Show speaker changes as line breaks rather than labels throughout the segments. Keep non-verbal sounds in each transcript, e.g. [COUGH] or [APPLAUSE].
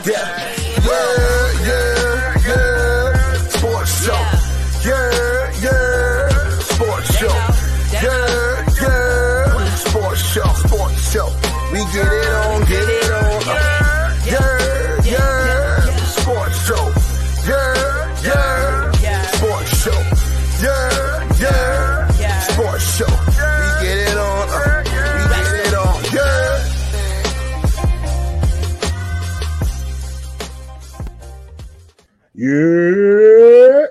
Yeah, Yeah.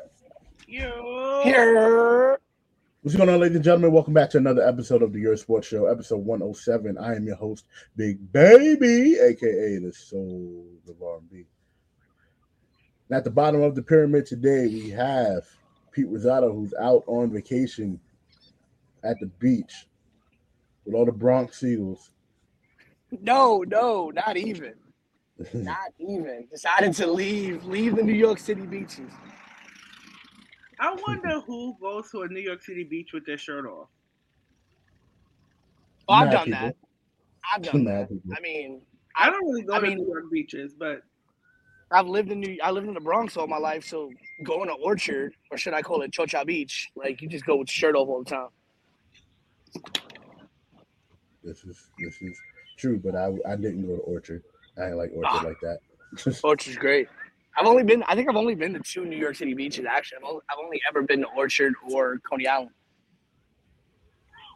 Here.
What's going on, ladies and gentlemen? Welcome back to another episode of the Your Sports Show, episode 107. I am your host, Big Baby, aka the Soul of R&B. And at the bottom of the pyramid today, we have Pete Rosado, who's out on vacation at the beach with all the Bronx Seagulls.
No, no, not even. Not even. Decided to leave, leave the New York City beaches.
I wonder who goes to a New York City beach with their shirt off.
Oh, I've
Mad
done
people.
that. I've done
Mad
that.
people.
I mean,
I don't really go
I
to
mean-
New York beaches, but
I've lived in New, I lived in the Bronx all my life, so going to Orchard, or should I call it Chocha Beach, like you just go with your shirt off all the time.
This is this is true, but I I didn't go to Orchard. I like Orchard
Ah.
like that. [LAUGHS]
Orchard's great. I've only been, I think I've only been to two New York City beaches. Actually, I've only, I've only ever been to Orchard or Coney Island.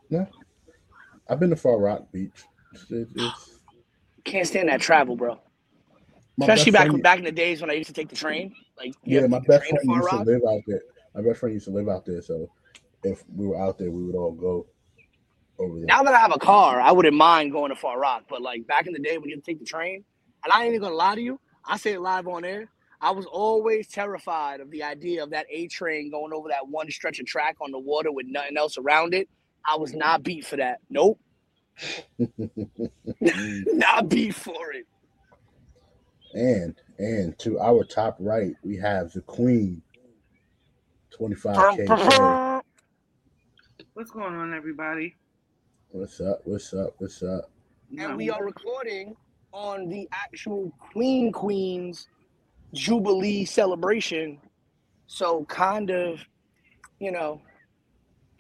No, I've been to Far Rock Beach. It-
Can't stand that travel, bro. Especially back
friend-
back in the days when I used to take the train. Like
Yeah, my best friend
to
used
Far
to live out there. My best friend used to live out there, so if we were out there, we would all go over there.
Now that I have a car, I wouldn't mind going to Far Rock. But like back in the day when you had to take the train, and I ain't even gonna lie to you, I say it live on air. I was always terrified of the idea of that A train going over that one stretch of track on the water with nothing else around it. I was not beat for that. Nope, [LAUGHS] [LAUGHS] not beat for it.
and and to our top right, we have the Queen, twenty five k.
what's going on, everybody?
What's up? What's up? What's up?
and we are recording on the actual Queen Queen's Jubilee celebration. So kind of, you know,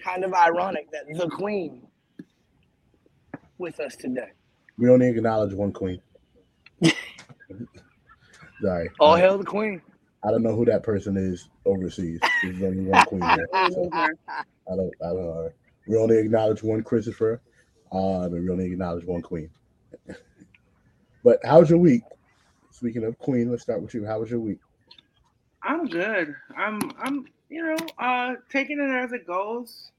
kind of ironic that the Queen with us today.
We only acknowledge one Queen. [LAUGHS] Sorry,
All
I,
hail the Queen.
I don't know who that person is overseas. There's only one Queen there. so [LAUGHS] I don't. I don't know. We only acknowledge one Christopher. Uh, but we only acknowledge one Queen. But how's your week? Speaking of Queen, let's start with you. How was your week?
I'm good. I'm I'm you know uh taking it as it goes.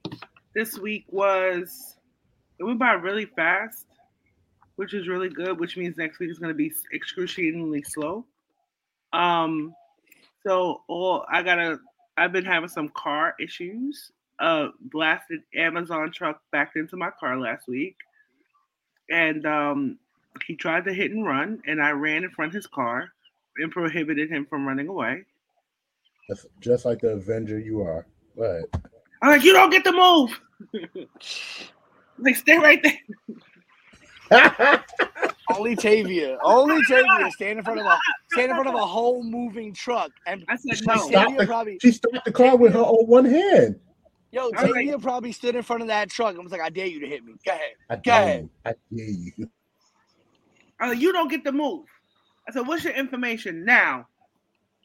This week was it went by really fast, which is really good. Which means next week is going to be excruciatingly slow. Um, so all I gotta I've been having some car issues. Uh, blasted Amazon truck backed into my car last week, and um, he tried to hit and run, and I ran in front of his car and prohibited him from running away.
That's just like the Avenger you are. Go ahead.
I'm like, you don't get to move. [LAUGHS] like, stay right there. [LAUGHS]
Only Tavia. Only Tavia stand in front of a stand in front of a whole moving truck. And
I said
She
no.
stopped the-
probably
She stopped the car with her own one hand.
yo,
right.
Tavia probably stood in front of that truck and was like, I dare you to hit me. Go ahead.
I
Go ahead.
you. I dare you.
Like, you don't get to move. I said, what's your information now?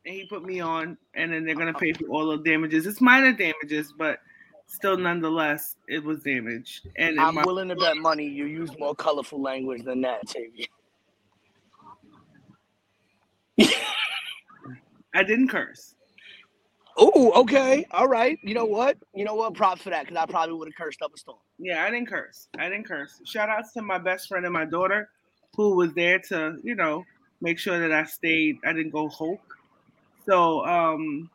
And he put me on, and then they're gonna pay for all the damages. It's minor damages, but still, nonetheless, it was damaged. And
I'm
my,
willing to bet money you use more colorful language than that, Tavia. [LAUGHS]
I didn't curse.
Oh, okay. All right. You know what? You know what? Props for that, because I probably would have cursed up a storm.
Yeah, I didn't curse. I didn't curse. Shout outs to my best friend and my daughter, who was there to, you know, make sure that I stayed. I didn't go Hulk. So, um,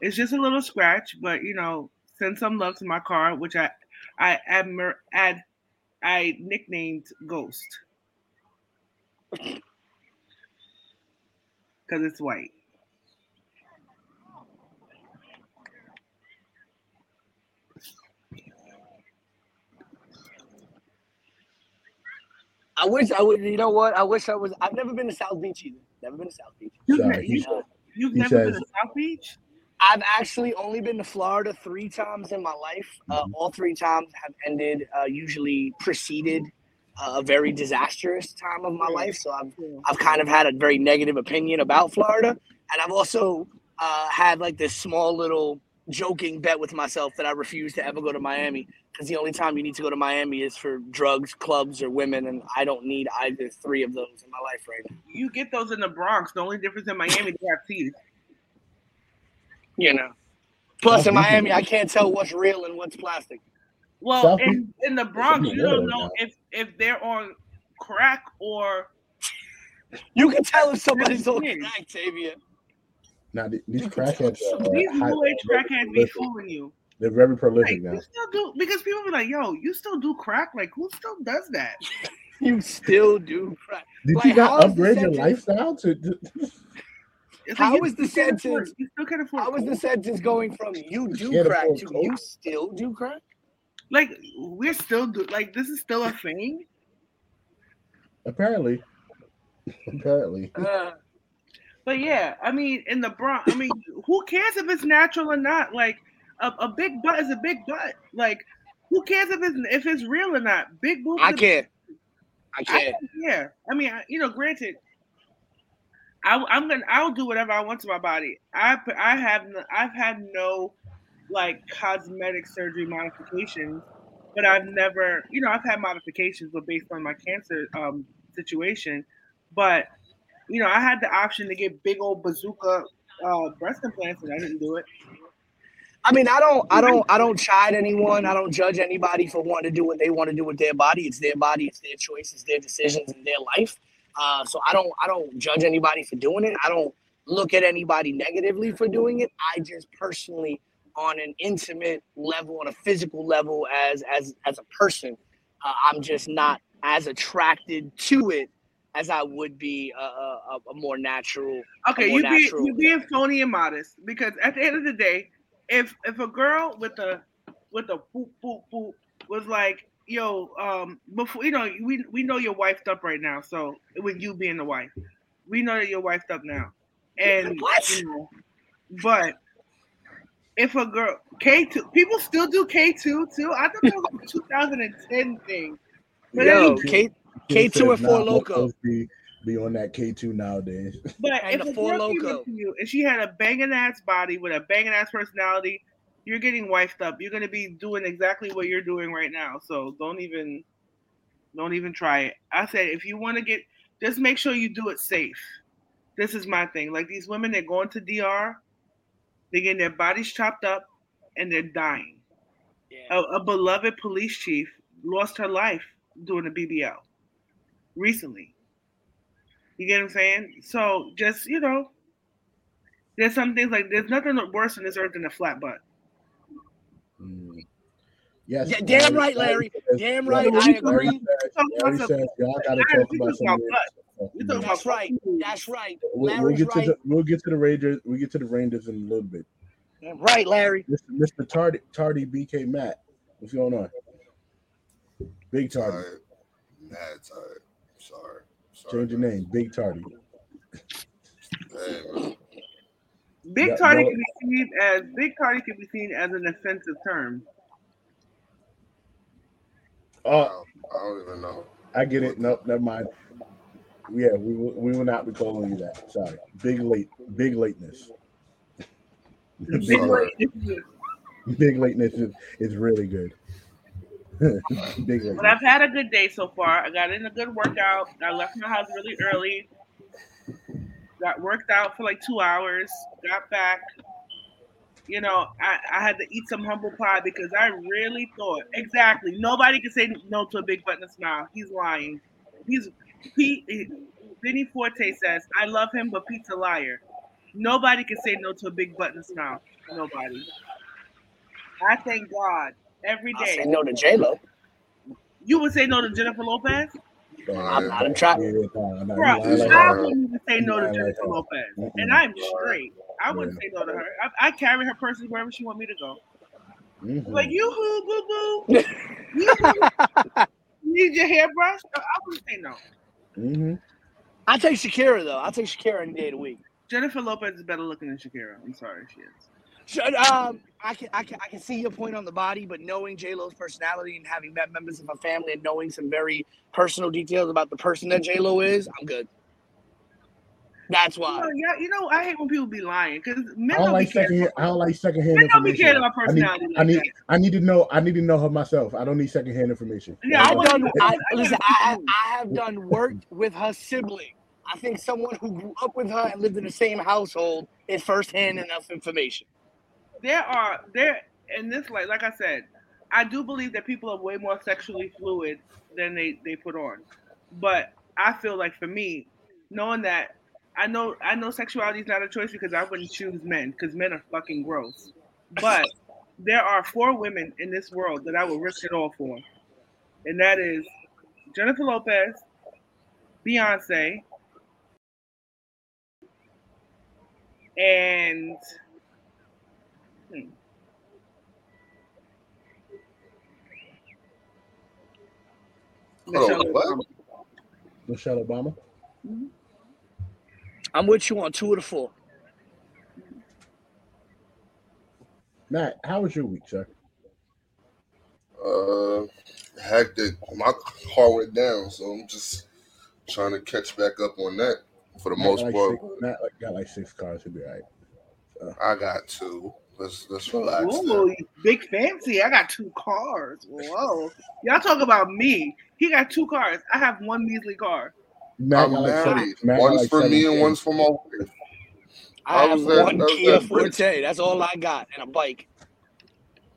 it's just a little scratch, but you know, send some love to my car, which I, I admir, ad, I nicknamed Ghost because it's white.
I wish I would. You know what? I wish I was. I've never been to South Beach either. Never been to South Beach.
You've,
Sorry,
ne-
he-
you, you've
he
never been to South Beach?
I've actually only been to Florida three times in my life. Uh,
Mhm.
all three times have ended, uh, usually preceded uh, a very disastrous time of my life. So I've I've kind of had a very negative opinion about Florida, and I've also uh, had like this small little joking bet with myself that I refuse to ever go to Miami because the only time you need to go to Miami is for drugs, clubs, or women, and I don't need either three of those in my life right now.
You get those in the Bronx. The only difference in Miami, they have teeth.
You know. Plus, in Miami, I can't tell what's real and what's plastic.
Well, in, in the Bronx, you don't know if if they're on crack or
You can tell if somebody's on crack, Tavia.
Now these crackheads are, are
these
high-
new age crackheads be fooling you.
They're very
Like,
prolific now.
you still do because people be like, "Yo, you still do crack? Like, who still does that?" [LAUGHS]
You still do crack.
Did
like,
you not upgrade your
sentence-
lifestyle to? to
It's
How was the
still afford-
sentence-
You still can afford.
How is the sentence going from you do
can't
crack to
coke.
you still do crack?
Like, we're still do like this is still a thing.
apparently, [LAUGHS] apparently.
Uh,
But yeah, I mean, in the Bronx, I mean, who cares if it's natural or not? Like, a, a big butt is a big butt. Like, who cares if it's if it's real or not? Big boobs.
I can't. I can't.
yeah, I mean, I- you know, granted, I, I'm gonna I'll do whatever I want to my body. I I have no, I've had no like cosmetic surgery modifications, but I've never, you know, I've had modifications, but based on my cancer um situation. But you know, I had the option to get big old bazooka uh, breast implants, and I didn't do it.
I mean, I don't, I don't, I don't chide anyone. I don't judge anybody for wanting to do what they want to do with their body. It's their body. It's their choice. It's their decisions and their life. Uh, so I don't, I don't judge anybody for doing it. I don't look at anybody negatively for doing it. I just personally, on an intimate level, on a physical level, as as as a person, uh, I'm just not as attracted to it as I would be a, a, a- more natural.
Okay,
more
you be
natural.
you being phony and modest because at the end of the day, if if a girl with a with a boop boop boop was like, yo, um, before you know, we we know you're wifed up right now. So with you being the wife, we know that you're wifed up now, and
What?
you know, but if a girl K two people still do K two too. I thought that was a [LAUGHS] 2010 thing. But
Yo,
anyway,
K
Kid
K2
says,
and Four
"Nah, I'm
Loko.
supposed to Be, be on that K two nowadays. [LAUGHS]
But
And
if a
Four
girl came
Loko.
up to you and she had a banging ass body with a banging ass personality, you're getting wifed up. You're gonna be doing exactly what you're doing right now. So don't even, don't even try it. I said if you want to get, just make sure you do it safe. This is my thing. Like these women, they're going to DR, they're getting their bodies chopped up, and they're dying.
Yeah.
A, a beloved police chief lost her life doing a BBL recently. You get what I'm saying? So just you know, there's some things like there's nothing worse on this earth than a flat butt.
Mm. Yes.
Yeah, damn right, Larry.
says-
Damn
Larry
right, I agree.
Larry says, y'all gotta
Larry,
talk about
talking
some
about
of this stuff.
We talking
That's right. That's right.
We'll, we'll
Larry's
get to
right.
the we'll get to the Rangers. We'll get to the Rangers in a little bit.
Damn right, Larry.
Mr. Mr. Tardy, Tardy BK Matt, what's going on? Big Tardy,
Tired. Mad tired. Sorry. Sorry.
change your name. Big Tardy.
Hey.
Big
Yeah,
tardy
no.
can be seen as big tardy can be seen as an offensive term.
Oh,
I don't- I don't even know.
I get it. Nope, never mind. Yeah, we will, we will not be calling you that. Sorry. Big late, big lateness. big,
Big
big lateness is, is really good. [LAUGHS]
But I've had a good day so far. I got in a good workout. I left my house really early. Got worked out for like two hours. Got back. You know, I, I had to eat some humble pie because I really thought exactly nobody can say no to a big button and smile. He's lying. He's he. he Vinny Forte says, "I love him, but Pete's a liar." Nobody can say no to a big button smile. Nobody. I thank God every
I
day.
say no to J Lo.
You would say no to Jennifer Lopez?
I'm not a try.
Yeah, nah, nah,
Bro,
you lie like
I wouldn't even say no to Jennifer. Lopez. And I'm straight. I wouldn't say no to her. I, I carry her purses wherever she want me to go.
Mhm.
Like, you hoo, boo boo. [LAUGHS] You hoo. need your hairbrush? I wouldn't say no.
hmm
I take Shakira though. I take Shakira any day of the week.
Jennifer Lopez is better looking than Shakira. I'm sorry, she is.
So, um, I can, I can I can see your point on the body, but knowing J Lo's personality and having met members of her family and knowing some very personal details about the person that J Lo is, I'm good. That's
You
why.
know, yeah, you know, I hate when people be lying because men
I don't
don't
like
be caring.
second. I don't like secondhand
Men don't be
information.
caring about
I need,
personality
I need,
that.
I need to know. I need to know her myself. I don't need secondhand information.
Yeah, I
I've done. I,
I
listen, I. I have done work with her sibling. I think someone who grew up with her and lived in the same household is firsthand enough information.
There are there in this like like I said, I do believe that people are way more sexually fluid than they they put on. But I feel like for me, knowing that I know I know sexuality is not a choice because I wouldn't choose men because men are fucking gross. But there are four women in this world that I would risk it all for, and that is Jennifer Lopez, Beyonce, and hmm,
Hold on,
Michelle? Obama.
Michelle Obama.
I'm with you on two of the four.
Matt, how was your week, sir?
Uh, hectic. My car went down, so I'm just trying to catch back up on that. For the
Matt
most
like
part,
six, Matt got like six cars. He'll be all right.
I got two. Let's let's relax.
Whoa, big fancy. I got two cars. Whoa. Y'all talk about me. He got two cars. I have one measly car.
Matt
I'm
like
married.
Matt
One's
like
for me and
kids.
one's for my wife.
I
How
have
was that-
one
how
Kia
that?
Forte. That's all I got, and a bike.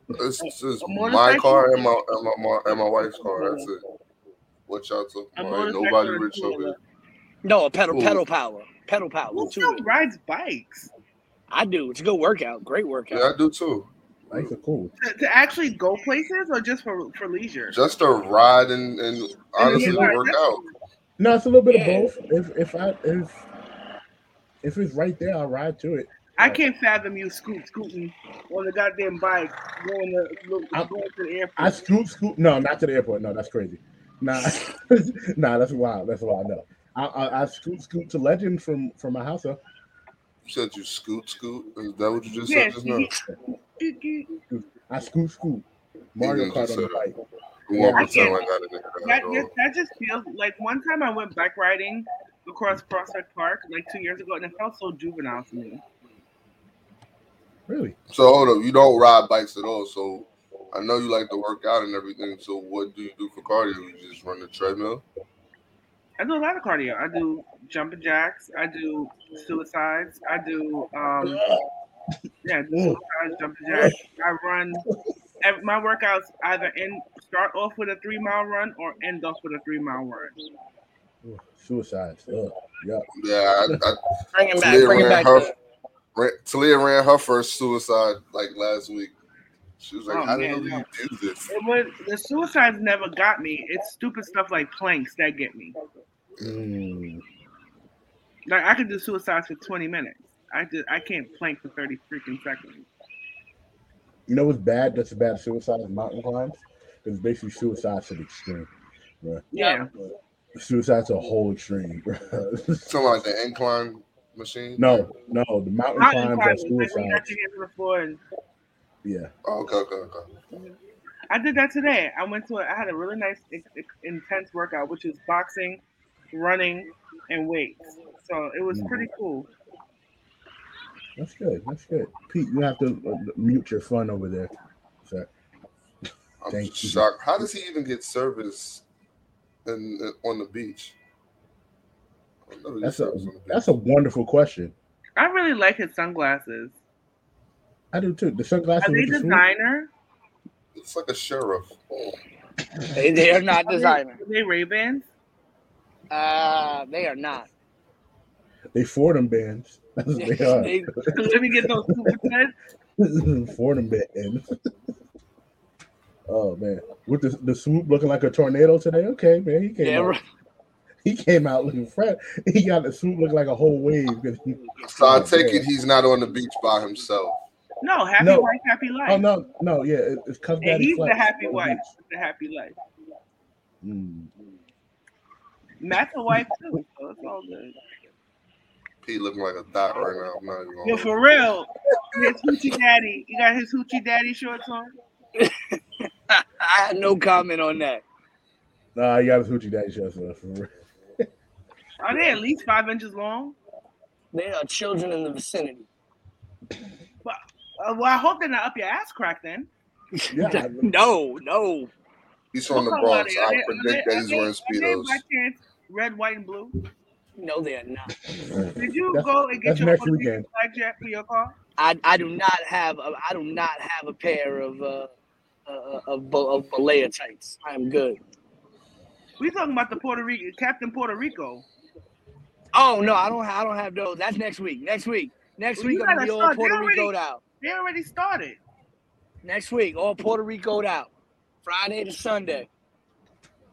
It's just
A
my car and my and my, my and my wife's car. That's it. What y'all talking about? Ain't nobody rich over
two-wheeler?
here.
No, a pedal
Ooh.
pedal power. Pedal power.
Who still rides bikes?
I do. It's a good workout. Great workout.
Yeah, I do too.
Bikes are cool.
To, to actually go places or just for, for leisure?
Just to ride and, and honestly
yeah,
work out.
No, it's a little bit
Yeah.
of both. If if I if if it's right there, I'll ride to it.
I can't fathom you scoot scooting on the goddamn bike going to, going
I'm-
to the airport.
I scoot scoot. No, not to the airport. No, that's crazy. Nah, [LAUGHS] nah, that's wild. That's wild. No, I, I, I scoot scoot to Legend from from my house. Huh?
You said you scoot scoot. Is that what you just
Yeah,
said just now?
I scoot scoot. Mario
didn't
Kart
just
on the
say
bike.
You
I
me to sound
can't-
like I didn't hear that
that, just, that just feels like one time I went bike riding across Prospect Park like two years ago, and it felt so juvenile to me.
Really?
So hold up, you don't ride bikes at all. So I know you like to work out and everything. So what do you do for cardio? You just run the treadmill?
I do a lot of cardio. I do jumping jacks. I do suicides. I do um yeah, I do suicides, jumping jacks. I run. My workouts either end start off with a three mile run or end off with a three mile run.
Suicides. Ugh. Yeah.
Yeah, I, I,
Bring it back.
Talia
Bring it
ran
back.
her, ran, Talia ran her first suicide like last week. She was like,
Oh,
"How the
man,
hell do
no.
you do this?"
It was the suicides never got me. It's stupid stuff like planks that get me.
Mm.
Like I could do suicides for twenty minutes. I just I can't plank for thirty freaking seconds.
You know what's bad? That's a bad. Suicide is mountain climbs. Because basically suicide to the extreme.
Yeah.
Suicide's a whole extreme. bro. [LAUGHS]
Something like the incline machine.
no, no, the mountain
Mountain
climbs are
climbing, like
suicide.
got your hands on the floor and
Yeah.
Oh, okay, okay, okay.
I did that today. I went to a, I had a really nice ex- ex- intense workout, which is boxing, running, and weights. So it was pretty cool.
That's good. That's good. Pete, you have to uh, mute your fun over there. So,
I'm
Thank you.
How does he even get service in, in- on the beach? I never get
that's a
service on the beach.
that's a wonderful question.
I really like his sunglasses.
I do too. The sunglasses
Are they
with the swoop?
designer?
It's like a sheriff.
They, they are not designer.
Are they Ray Bans?
Uh, they are not.
They Fordham bands. [LAUGHS] That's what they [LAUGHS] are.
They-
Let me get those super sets. [LAUGHS]
Fordham bands. oh man, with the the swoop looking like a tornado today. Okay, man, he came
yeah,
out.
right.
He came out looking fresh. He got the swoop looking like a whole wave.
So I
Oh,
take
man.
it he's not on the beach by himself.
No, happy
No.
wife, happy life.
Oh no, no, yeah, it- it's cause
Yeah,
Daddy
he's the happy
on the
wife.
beach.
The happy life.
Mm.
Matt's a wife too, so it's all good.
Pete looking like a dot right now. I'm not even
Yo,
gonna
for real, his hoochie daddy. You got his hoochie daddy shorts on. [LAUGHS]
I had no comment on that.
Nah, you got his hoochie daddy shorts on. For real.
Are they at least five inches long?
They are children in the vicinity.
Uh, well, I hope they're not up your ass crack then.
Yeah, [LAUGHS]
no, no.
He's from the
What color
Bronx. I predict that he's wearing speedos.
By chance Red, white, and blue.
No, they are not.
Did you
That's-
go and get your
next weekend.
flag jack for your car?
I, I do not have a, I do not have a pair of uh, uh of, of Balea tights. I am good.
We talking about the Puerto Rican Captain Puerto Rico.
Oh no, I don't have, I don't have those. That's next week. Next week. Next
Well,
week
you
I'm gonna be all. Puerto
They already-
Rico'd out.
They already started.
Next week, all Puerto Rico'd out. Friday to Sunday.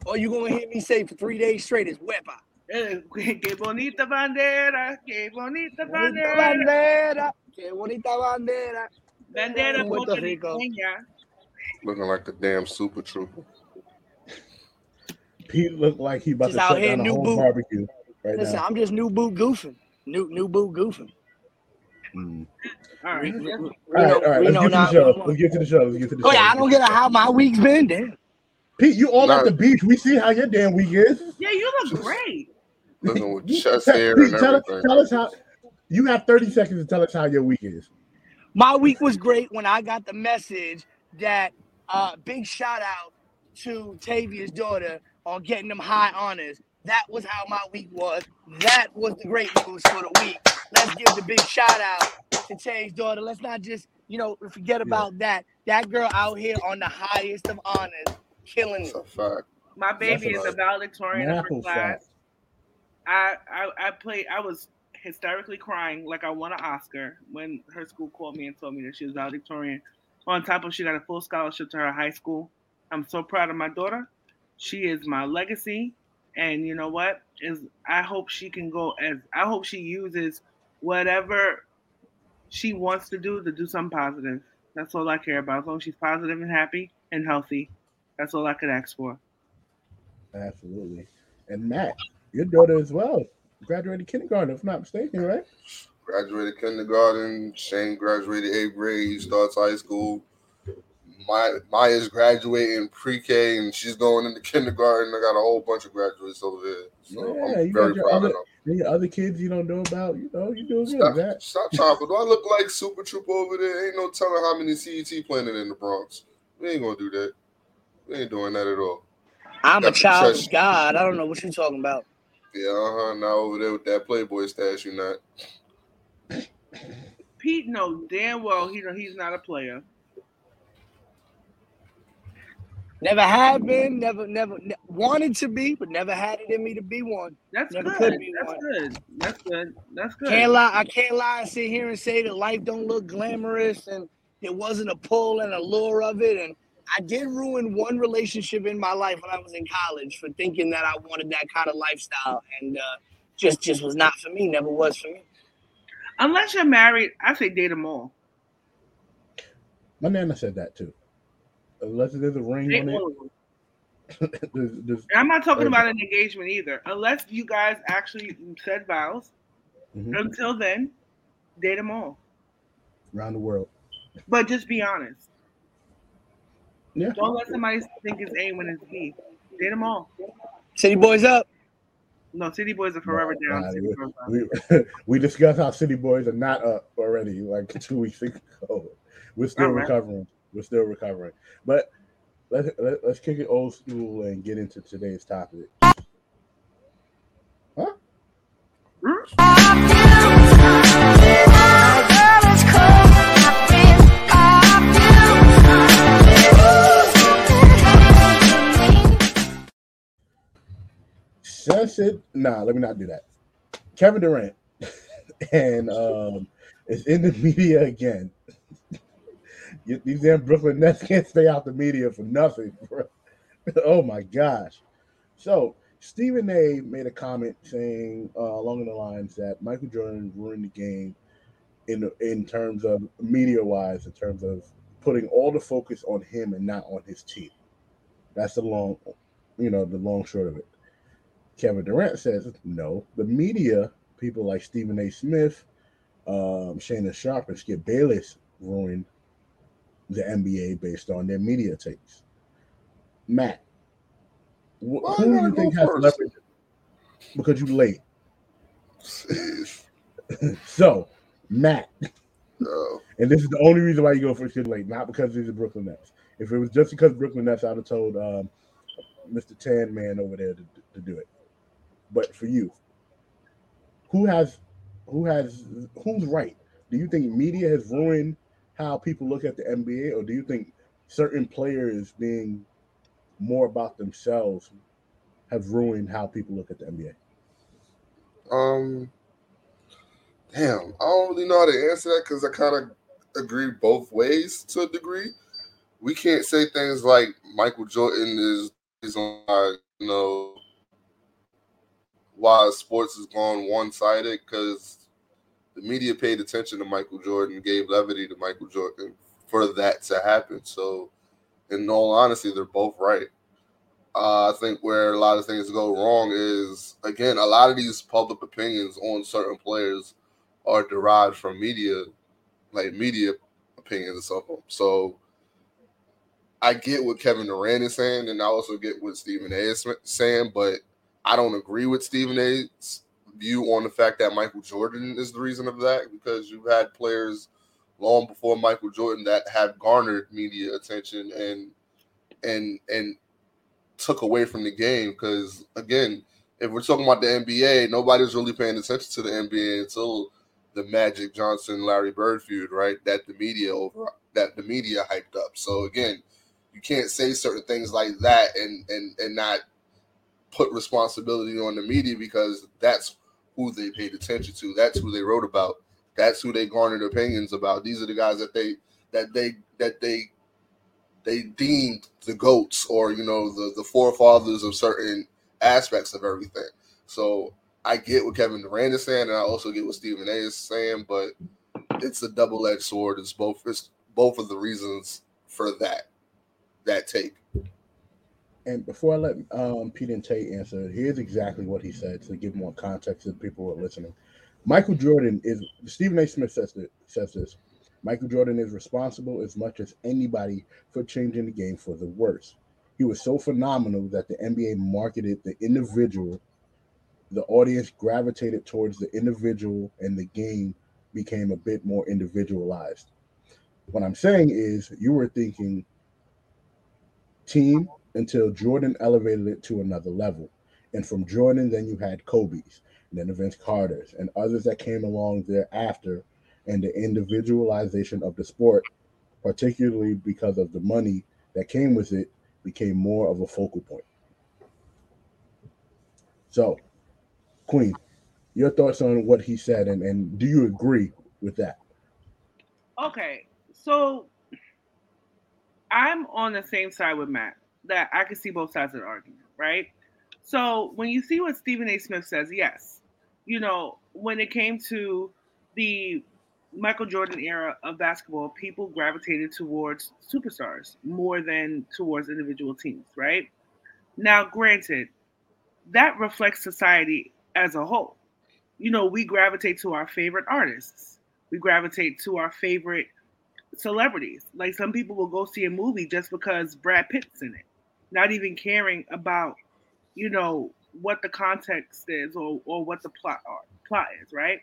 All you gonna hear me say for three days straight is wepa.
Eh, Que bonita bandera, que bonita
Bonita
bandera,
bandera, que bonita bandera.
bandera
Puerto
Puerto
Rico.
Rico.
Looking like a damn super trooper.
Pete looked like he about
Just
to
out
shut
here,
down a
new
whole
boot.
barbecue right
Listen,
now.
I'm just new boot goofing. New new boot goofing.
Mm.
All right.
Re- re-
All right, all right. Let's
Reno
get to the show. Let's get to the show. Let's get to the
Oh
show.
yeah, I don't get how my week's been. Damn.
Pete, you all
Nah.
at the beach. We see how your damn week is.
Yeah, you look great.
Looking with
You-
chest
tell-
hair
Pete,
and
tell, us, tell us how. You have 30 seconds to tell us how your week is.
My week was great when I got the message that uh big shout out to Tavia's daughter on getting them high honors. That was how my week was. That was the great news for the week. Let's give the big shout out to Tavia's daughter. Let's not just, you know, forget about that. That girl out here on the highest of honors, killing it.
That's a fact.
My baby is a valedictorian of her class.
fact.
I, I I played. I was hysterically crying like I won an Oscar when her school called me and told me that she was valedictorian. On top of she got a full scholarship to her high school. I'm so proud of my daughter. She is my legacy, and you know what? Is I hope she can go as I hope she uses whatever she wants to do to do something positive. That's all I care about. As long as she's positive and happy and healthy, that's all I could ask for.
Absolutely. And Matt, your daughter as well. Graduated kindergarten, if I'm not mistaken, right?
Graduated kindergarten. Shane graduated eighth grade. He starts high school. My Maya's graduating pre-K and she's going into kindergarten. I got a whole bunch of graduates over there. So
Yeah,
I'm
you
very
got your
proud
other-
of them.
Any other kids you don't know about, you know, you doing good,
Stop,
Matt.
stop chopping. Do I look like Super Troop over there? Ain't no telling how many CET planted in the Bronx. We ain't gonna do that. We ain't doing that at all.
I'm a child of. God. I don't know what you're talking about.
Yeah, uh huh. Now over there with that Playboy stash, you not.
Pete knows damn well he he's not a player.
Never have been, never, never ne- wanted to be, but never had it in me to be one.
That's
Never
good. That's
one.
good. That's good. That's good.
Can't lie, I can't lie and sit here and say that life don't look glamorous and there wasn't a pull and a lure of it. And I did ruin one relationship in my life when I was in college for thinking that I wanted that kind of lifestyle, and uh, just just was not for me. Never was for me.
Unless you're married, I say date them all.
My nana said that too. Unless there's a ring
Date
on
all of them.
it, [LAUGHS] there's, there's,
I'm not talking about an engagement either. Unless you guys actually said vows.
mhm,
Until then, date them all.
around the world.
But just be honest.
Yeah.
Don't let somebody think it's A when it's B. Date them all.
City boys up.
No, City Boys are forever
No,
down.
nah, we- We [LAUGHS] we discussed how City Boys are not up already, like [LAUGHS] two weeks ago. We're still
All right.
recovering. We're still recovering. But let's let, let's kick it old school and get into today's topic. Huh? Hmm? Says it. Nah, let me not do that. Kevin Durant [LAUGHS] and um, is in the media again. [LAUGHS] These damn Brooklyn Nets can't stay out the media for nothing, [LAUGHS] bro. oh my gosh. So Stephen A. made a comment saying uh, along the lines that Michael Jordan ruined the game in in terms of media wise, in terms of putting all the focus on him and not on his team. That's the long you know, the long short of it. Kevin Durant says no. The media, people like Stephen A. Smith, um, Shannon Sharpe, and Skip Bayless ruined the NBA based on their media takes. Matt, wh-
Why
who do you think has
first?
leverage? Because you're late. [LAUGHS] So, Matt,
Oh,
and this is the only reason why you go first because late, not because he's the Brooklyn Nets. If it was just because Brooklyn Nets, I'd have told um, Mr. Tan Man over there to, to do it. But for you, who has who has who's right? Do you think media has ruined how people look at the NBA, or do you think certain players being more about themselves have ruined how people look at the NBA?
Um, damn, I don't really know how to answer that because I kind of agree both ways to a degree. We can't say things like Michael Jordan is is on you know why sports has gone one sided because the media paid attention to Michael Jordan, gave levity to Michael Jordan for that to happen. So, in all honesty, they're both right. Uh, I think where a lot of things go wrong is again a lot of these public opinions on certain players are derived from media, like media opinions of them. So I get what Kevin Durant is saying, and I also get what Stephen A. is saying, but I don't agree with Stephen A.'s view on the fact that Michael Jordan is the reason of that because you've had players long before Michael Jordan that have garnered media attention and and and took away from the game because again, if we're talking about the NBA, nobody's really paying attention to the NBA until the Magic Johnson Larry Bird feud, right? That the media over that the media hyped up. So again, you can't say certain things like that and and and not put responsibility on the media because that's who they paid attention to. That's who they wrote about. That's who they garnered opinions about. These are the guys that they that they that they they deemed the goats or you know the the forefathers of certain aspects of everything. So I get what Kevin Durant is saying, and I also get what Stephen A. is saying, but it's a double edged sword. It's both it's both of the reasons for that that take.
And before I let um, Pete and Tate answer, here's exactly what he said to give more context to the people who are listening. Michael Jordan is Stephen A. Smith says this, says this. Michael Jordan is responsible as much as anybody for changing the game for the worse. He was so phenomenal that the NBA marketed the individual. The audience gravitated towards the individual, and the game became a bit more individualized. What I'm saying is, you were thinking team until Jordan elevated it to another level. And from Jordan, then you had Kobe's, and then the Vince Carter's, and others that came along thereafter, and the individualization of the sport, particularly because of the money that came with it, became more of a focal point. So, Queen, your thoughts on what he said, and, and do you agree with that?
Okay, so I'm on the same side with Matt that I can see both sides of the argument, right? So when you see what Stephen A. Smith says, yes, you know, when it came to the Michael Jordan era of basketball, people gravitated towards superstars more than towards individual teams, right? Now, granted, that reflects society as a whole. You know, we gravitate to our favorite artists, we gravitate to our favorite celebrities. Like some people will go see a movie just because Brad Pitt's in it, not even caring about, you know, what the context is or, or what the plot are, plot is, right?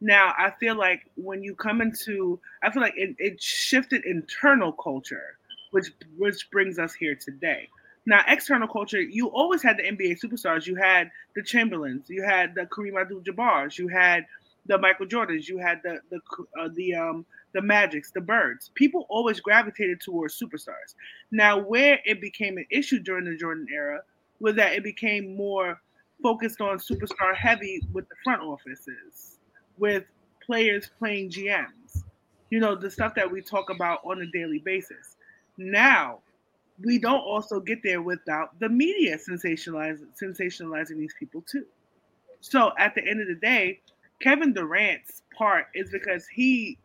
Now, I feel like when you come into, I feel like it, it shifted internal culture, which which brings us here today. Now, external culture, you always had the NBA superstars. You had the Chamberlains, you had the Kareem Abdul-Jabbar's, you had the Michael Jordans, you had the the uh, the um the Magics, the Birds. People always gravitated towards superstars. Now, where it became an issue during the Jordan era was that it became more focused on superstar heavy with the front offices, with players playing GMs. You know, the stuff that we talk about on a daily basis. Now, we don't also get there without the media sensationalizing sensationalizing these people too. So at the end of the day, Kevin Durant's part is because he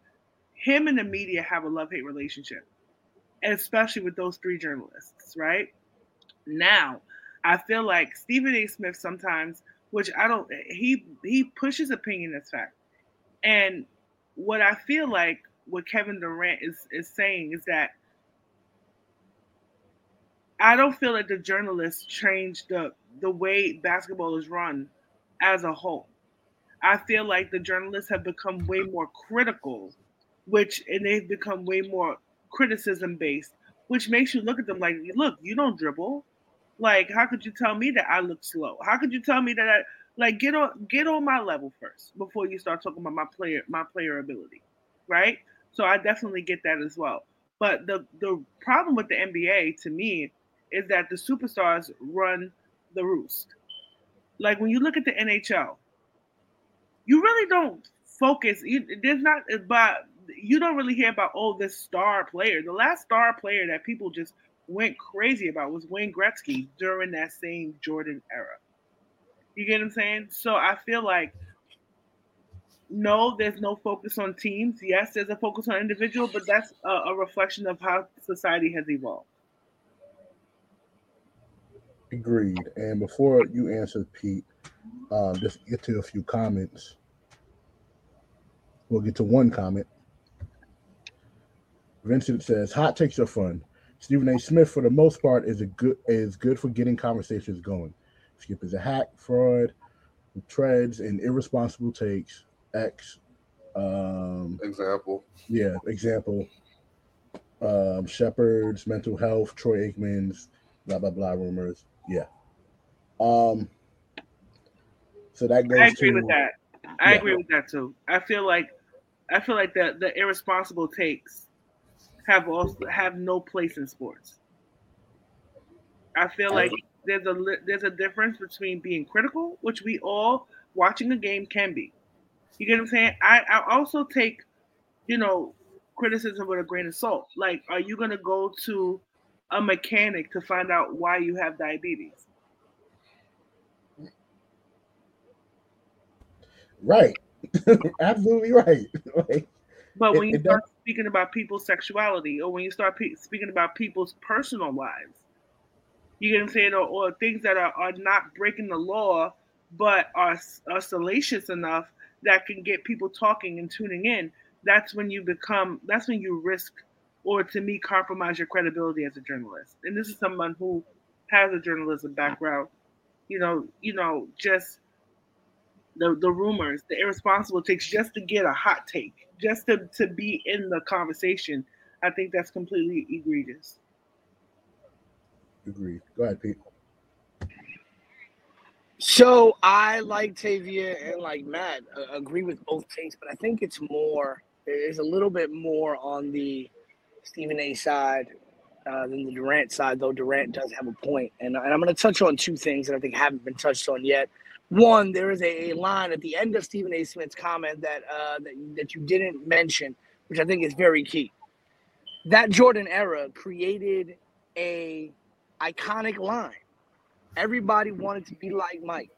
him and the media have a love-hate relationship, especially with those three journalists, right? Now, I feel like Stephen A. Smith sometimes, which I don't, he he pushes opinion as fact, and what I feel like what Kevin Durant is is saying is that I don't feel that the journalists changed the the way basketball is run as a whole. I feel like the journalists have become way more critical, which and they've become way more criticism based, which makes you look at them like, look, you don't dribble. Like, how could you tell me that I look slow? How could you tell me that I like get on get on my level first before you start talking about my player my player ability, right? So I definitely get that as well. But the the problem with the NBA to me is that the superstars run the roost. Like when you look at the NHL, you really don't focus. You, there's not but you don't really hear about oh this star player. The last star player that people just went crazy about was Wayne Gretzky during that same Jordan era. You get what I'm saying? So I feel like no, there's no focus on teams. Yes, there's a focus on individual, but that's a, a reflection of how society has evolved.
Agreed. And before you answer, Pete, um, just get to a few comments. We'll get to one comment. Vincent says, "Hot takes are fun. Stephen A. Smith, for the most part, is a good is good for getting conversations going. Skip is a hack, fraud, treads, and irresponsible takes. X, um,
Example.
yeah, example. Um, Shepard's mental health, Troy Aikman's, blah blah blah rumors. Yeah. Um. So that goes
I agree
to
with that. I
Yeah.
agree with that too. I feel like I feel like the the irresponsible takes have also have no place in sports. I feel like there's a there's a difference between being critical, which we all watching a game can be. You get what I'm saying? I I also take, you know, criticism with a grain of salt. Like, are you gonna go to a mechanic to find out why you have diabetes?
right. [LAUGHS] Absolutely right. [LAUGHS] like,
But
It-
when you
it
start speaking about people's sexuality, or when you start pe- speaking about people's personal lives, you get what I'm saying, or, or things that are, are not breaking the law, but are, are salacious enough that can get people talking and tuning in. That's when you become. That's when you risk, or to me, compromise your credibility as a journalist. And this is someone who has a journalism background. You know, you know, just the the rumors, the irresponsible takes just to get a hot take, just to, to be in the conversation. I think that's completely egregious.
agreed. Go ahead, Pete.
So I like Tavia and like Matt uh, agree with both takes, but I think it's more. It's a little bit more on the Stephen A. side uh, than the Durant side, though Durant does have a point. And, and I'm going to touch on two things that I think haven't been touched on yet. One, there is a, line at the end of Stephen A. Smith's comment that uh, that that you didn't mention, which I think is very key. That Jordan era created a iconic line. Everybody wanted to be like Mike,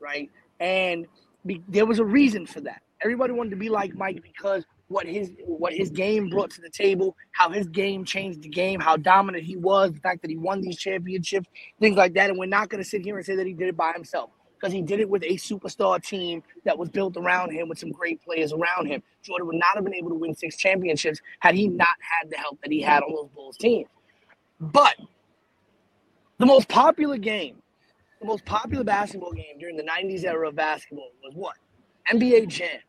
right? And be, there was a reason for that. Everybody wanted to be like Mike because what his what his game brought to the table, how his game changed the game, how dominant he was, the fact that he won these championships, things like that. And we're not going to sit here and say that he did it by himself because he did it with a superstar team that was built around him with some great players around him. Jordan would not have been able to win six championships had he not had the help that he had on those Bulls teams. But the most popular game, the most popular basketball game during the 90s era of basketball was what? NBA Jam,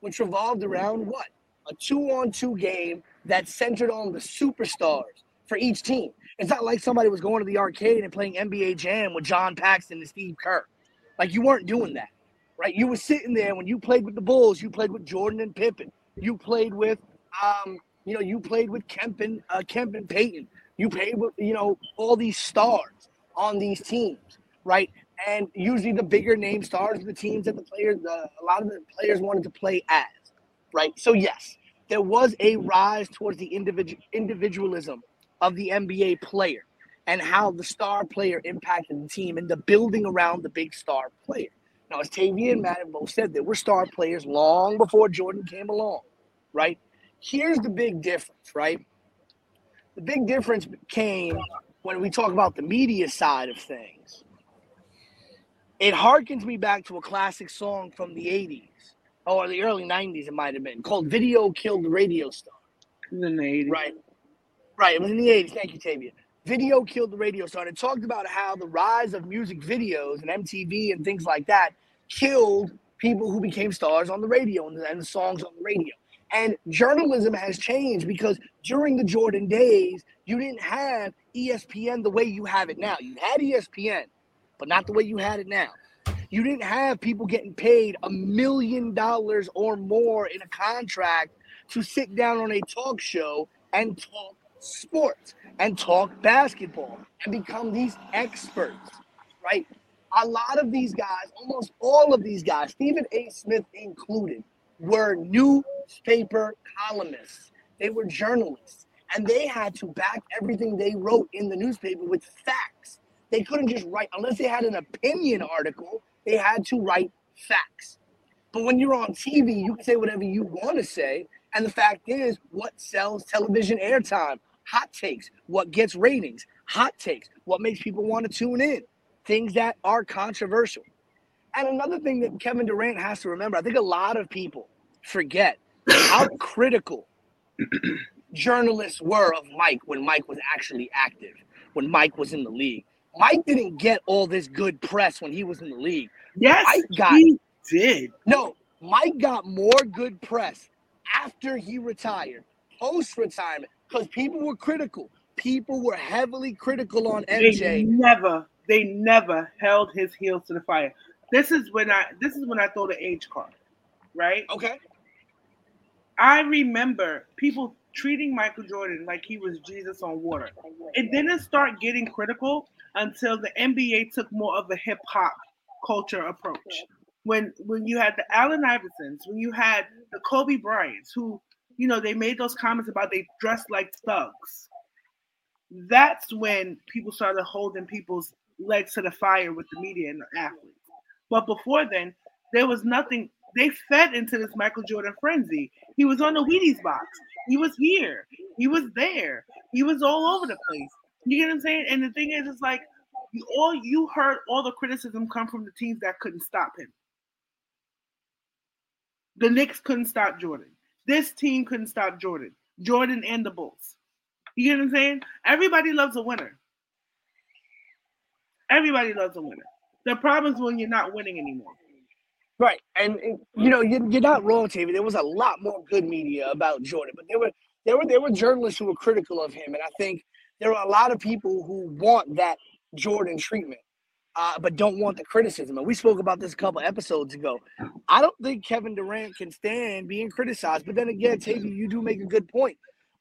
which revolved around what? A two on two game that centered on the superstars for each team. It's not like somebody was going to the arcade and playing NBA Jam with John Paxson and Steve Kerr. Like you weren't doing that, right? You were sitting there when you played with the Bulls, you played with Jordan and Pippen. You played with, um, you know, you played with Kemp and, uh, Kemp and Peyton. You played with, you know, all these stars on these teams, right? And usually the bigger name stars are the teams that the players, the, a lot of the players wanted to play as, right? So yes, there was a rise towards the individual individualism of the NBA player and how the star player impacted the team and the building around the big star player. Now, as Tavia and have both said, there were star players long before Jordan came along, right? Here's the big difference, right? The big difference came when we talk about the media side of things, it harkens me back to a classic song from the 80s or the early 90s, it might have been called Video Killed the Radio Star.
In the 80s.
Right. Right. It was in the 80s. Thank you, Tavia. Video killed the radio star. And it talked about how the rise of music videos and MTV and things like that killed people who became stars on the radio and the, and the songs on the radio. And journalism has changed because during the Jordan days, you didn't have ESPN the way you have it now. You had ESPN, but not the way you had it now. You didn't have people getting paid a million dollars or more in a contract to sit down on a talk show and talk sports and talk basketball and become these experts, right? A lot of these guys, almost all of these guys, Stephen A. Smith included, were newspaper columnists. They were journalists, and they had to back everything they wrote in the newspaper with facts. They couldn't just write, unless they had an opinion article, they had to write facts. But when you're on TV, you can say whatever you want to say. And the fact is, what sells television airtime? Hot takes. What gets ratings? Hot takes. What makes people want to tune in? Things that are controversial. And another thing that Kevin Durant has to remember, I think a lot of people forget how [COUGHS] critical journalists were of Mike when Mike was actually active, when Mike was in the league. Mike didn't get all this good press when he was in the league.
Yes,
Mike got
he did.
no, Mike got more good press after he retired, post retirement, because people were critical. People were heavily critical on MJ.
They never, they never held his heels to the fire. This is when I, this is when I throw the age card, right?
Okay.
I remember people treating Michael Jordan like he was Jesus on water. It didn't start getting critical until the NBA took more of a hip hop culture approach. When when you had the Allen Iversons, when you had the Kobe Bryants, who you know they made those comments about they dressed like thugs. That's when people started holding people's legs to the fire with the media and the athletes. But before then, there was nothing. They fed into this Michael Jordan frenzy. He was on the Wheaties box. He was here. He was there. He was all over the place. You get what I'm saying? And the thing is, it's like you all you heard all the criticism come from the teams that couldn't stop him. The Knicks couldn't stop Jordan. This team couldn't stop Jordan. Jordan and the Bulls. You get what I'm saying? Everybody loves a winner. Everybody loves a winner. The problem is when you're not winning anymore.
Right. And, and, you know, you're, you're not wrong, Tavy. There was a lot more good media about Jordan, but there were there were there were journalists who were critical of him. And I think there are a lot of people who want that Jordan treatment, uh, but don't want the criticism. And we spoke about this a couple episodes ago. I don't think Kevin Durant can stand being criticized. But then again, Tavy, you do make a good point.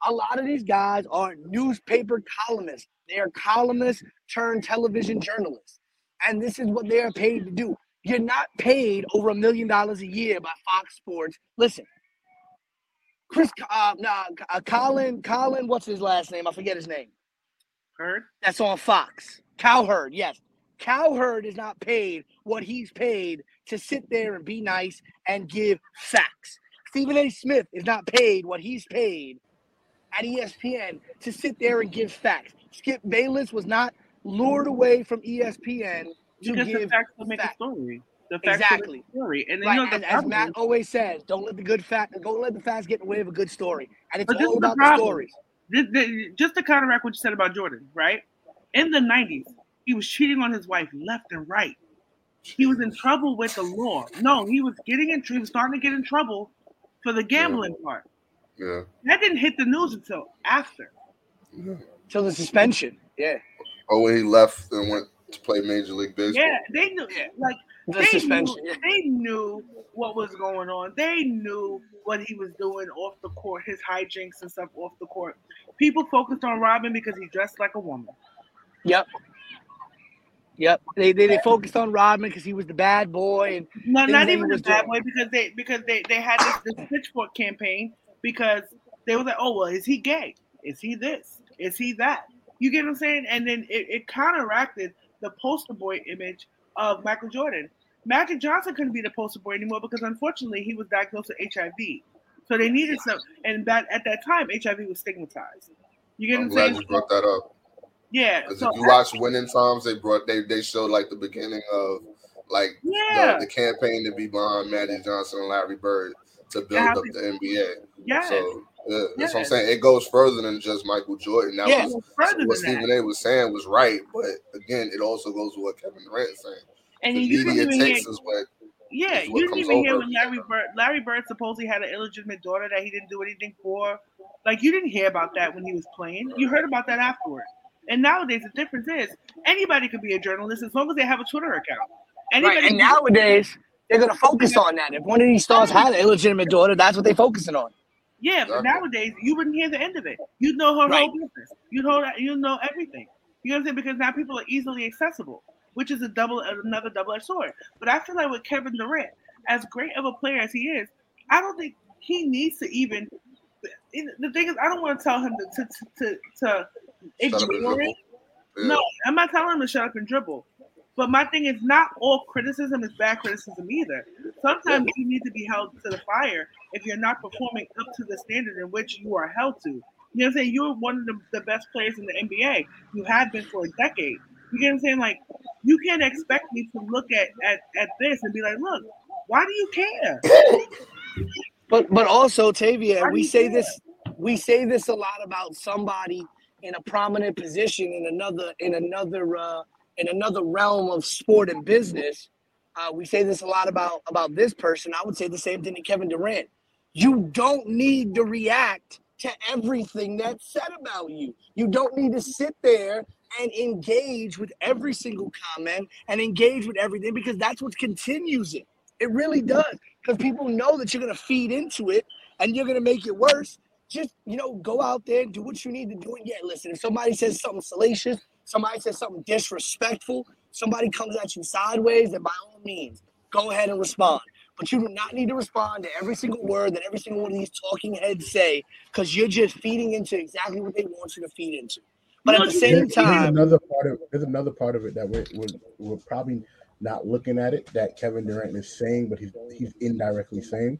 A lot of these guys are newspaper columnists. They are columnists turned television journalists. And this is what they are paid to do. You're not paid over a million dollars a year by Fox Sports. Listen, Chris, uh, nah, uh, Colin, Colin, what's his last name? I forget his name.
Heard?
That's on Fox. Cowherd, yes. Cowherd is not paid what he's paid to sit there and be nice and give facts. Stephen A. Smith is not paid what he's paid at ESPN to sit there and give facts. Skip Bayless was not lured away from ESPN to
Because the
give
facts will make
facts.
a story. The facts
Exactly.
will make a story. And then,
Right,
you know, the
and as
problem
Matt always says, don't let the good fact, don't let the facts get in the way of a good story. And it's all
is the
about the stories.
Th- th- just to counteract what you said about Jordan, right? In the 90s, he was cheating on his wife left and right. He was in trouble with the law. No, he was getting in. He was starting to get in trouble for the gambling part.
Yeah.
That didn't hit the news until after.
yeah.
Till the suspension. Yeah.
Oh, when he left and went to play Major League Baseball.
Yeah, they knew.
Yeah.
Like
The
they
suspension.
knew,
yeah.
they knew what was going on. They knew what he was doing off the court, his hijinks and stuff off the court. People focused on Rodman because he dressed like a woman.
Yep. Yep. They, they they focused on Rodman because he was the bad boy and
No, not even the bad
doing.
way because they because they they had this, this pitchfork campaign because they were like, oh well, is he gay? Is he this? Is he that? You get what I'm saying? And then it, it counteracted the poster boy image of Michael Jordan. Magic Johnson couldn't be the poster boy anymore because unfortunately he was diagnosed with HIV. So they needed some, and that at that time HIV was stigmatized. You get what
I'm
I'm
glad
saying?
you brought that up.
Yeah.
Because
So
if you watch Winning Times, they brought they they showed like the beginning of like
yeah,
the, the campaign to be behind Magic Johnson and Larry Bird to build
Yeah.
up the NBA.
Yeah.
So yeah, that's what I'm saying. It goes further than just Michael Jordan. That
Yeah.
was
further
what. Stephen A. was saying was right, but again, it also goes with what Kevin Durant is saying.
And
The
you didn't
media
even hear,
takes is what
yeah,
is what
you didn't even hear when Larry Bird, Larry Bird supposedly had an illegitimate daughter that he didn't do anything for. Like you didn't hear about that when he was playing. You heard about that afterward. And nowadays the difference is anybody could be a journalist as long as they have a Twitter account. Anybody
Right. And nowadays they're gonna focus on that. If one of these stars had an illegitimate daughter, that's what they're focusing on.
Yeah, but
Exactly.
nowadays you wouldn't hear the end of it. You'd know her
Right.
whole business. You'd know you know everything. You know what I'm saying? Because now people are easily accessible, which is a double another double edged sword. But I feel like with Kevin Durant, as great of a player as he is, I don't think he needs to even. The thing is, I don't want to tell him to to to, to
shut up and
it.
Yeah.
No, I'm not telling him to shut up and dribble. But my thing is, not all criticism is bad criticism either. Sometimes you need to be held to the fire if you're not performing up to the standard in which you are held to. You know what I'm saying? You're one of the, the best players in the NBA. You have been for a decade. You get what I'm saying? Like, you can't expect me to look at, at, at this and be like, look, why do you care?
But but also, Tavia,
Why
we say
care?
this we say this a lot about somebody in a prominent position in another in another uh, in another realm of sport and business. Uh, we say this a lot about about this person. I would say the same thing to Kevin Durant. You don't need to react to everything that's said about you. You don't need to sit there and engage with every single comment and engage with everything because that's what continues it. It really does because people know that you're going to feed into it and you're going to make it worse. Just, you know, go out there and do what you need to do. And yeah, listen, if somebody says something salacious, somebody says something disrespectful, somebody comes at you sideways, then by all means, go ahead and respond. But you do not need to respond to every single word that every single one of these talking heads say because you're just feeding into exactly what they want you to feed into. But at the same time,
another part of there's another part of it that we're, we're we're probably not looking at it that Kevin Durant is saying, but he's he's indirectly saying.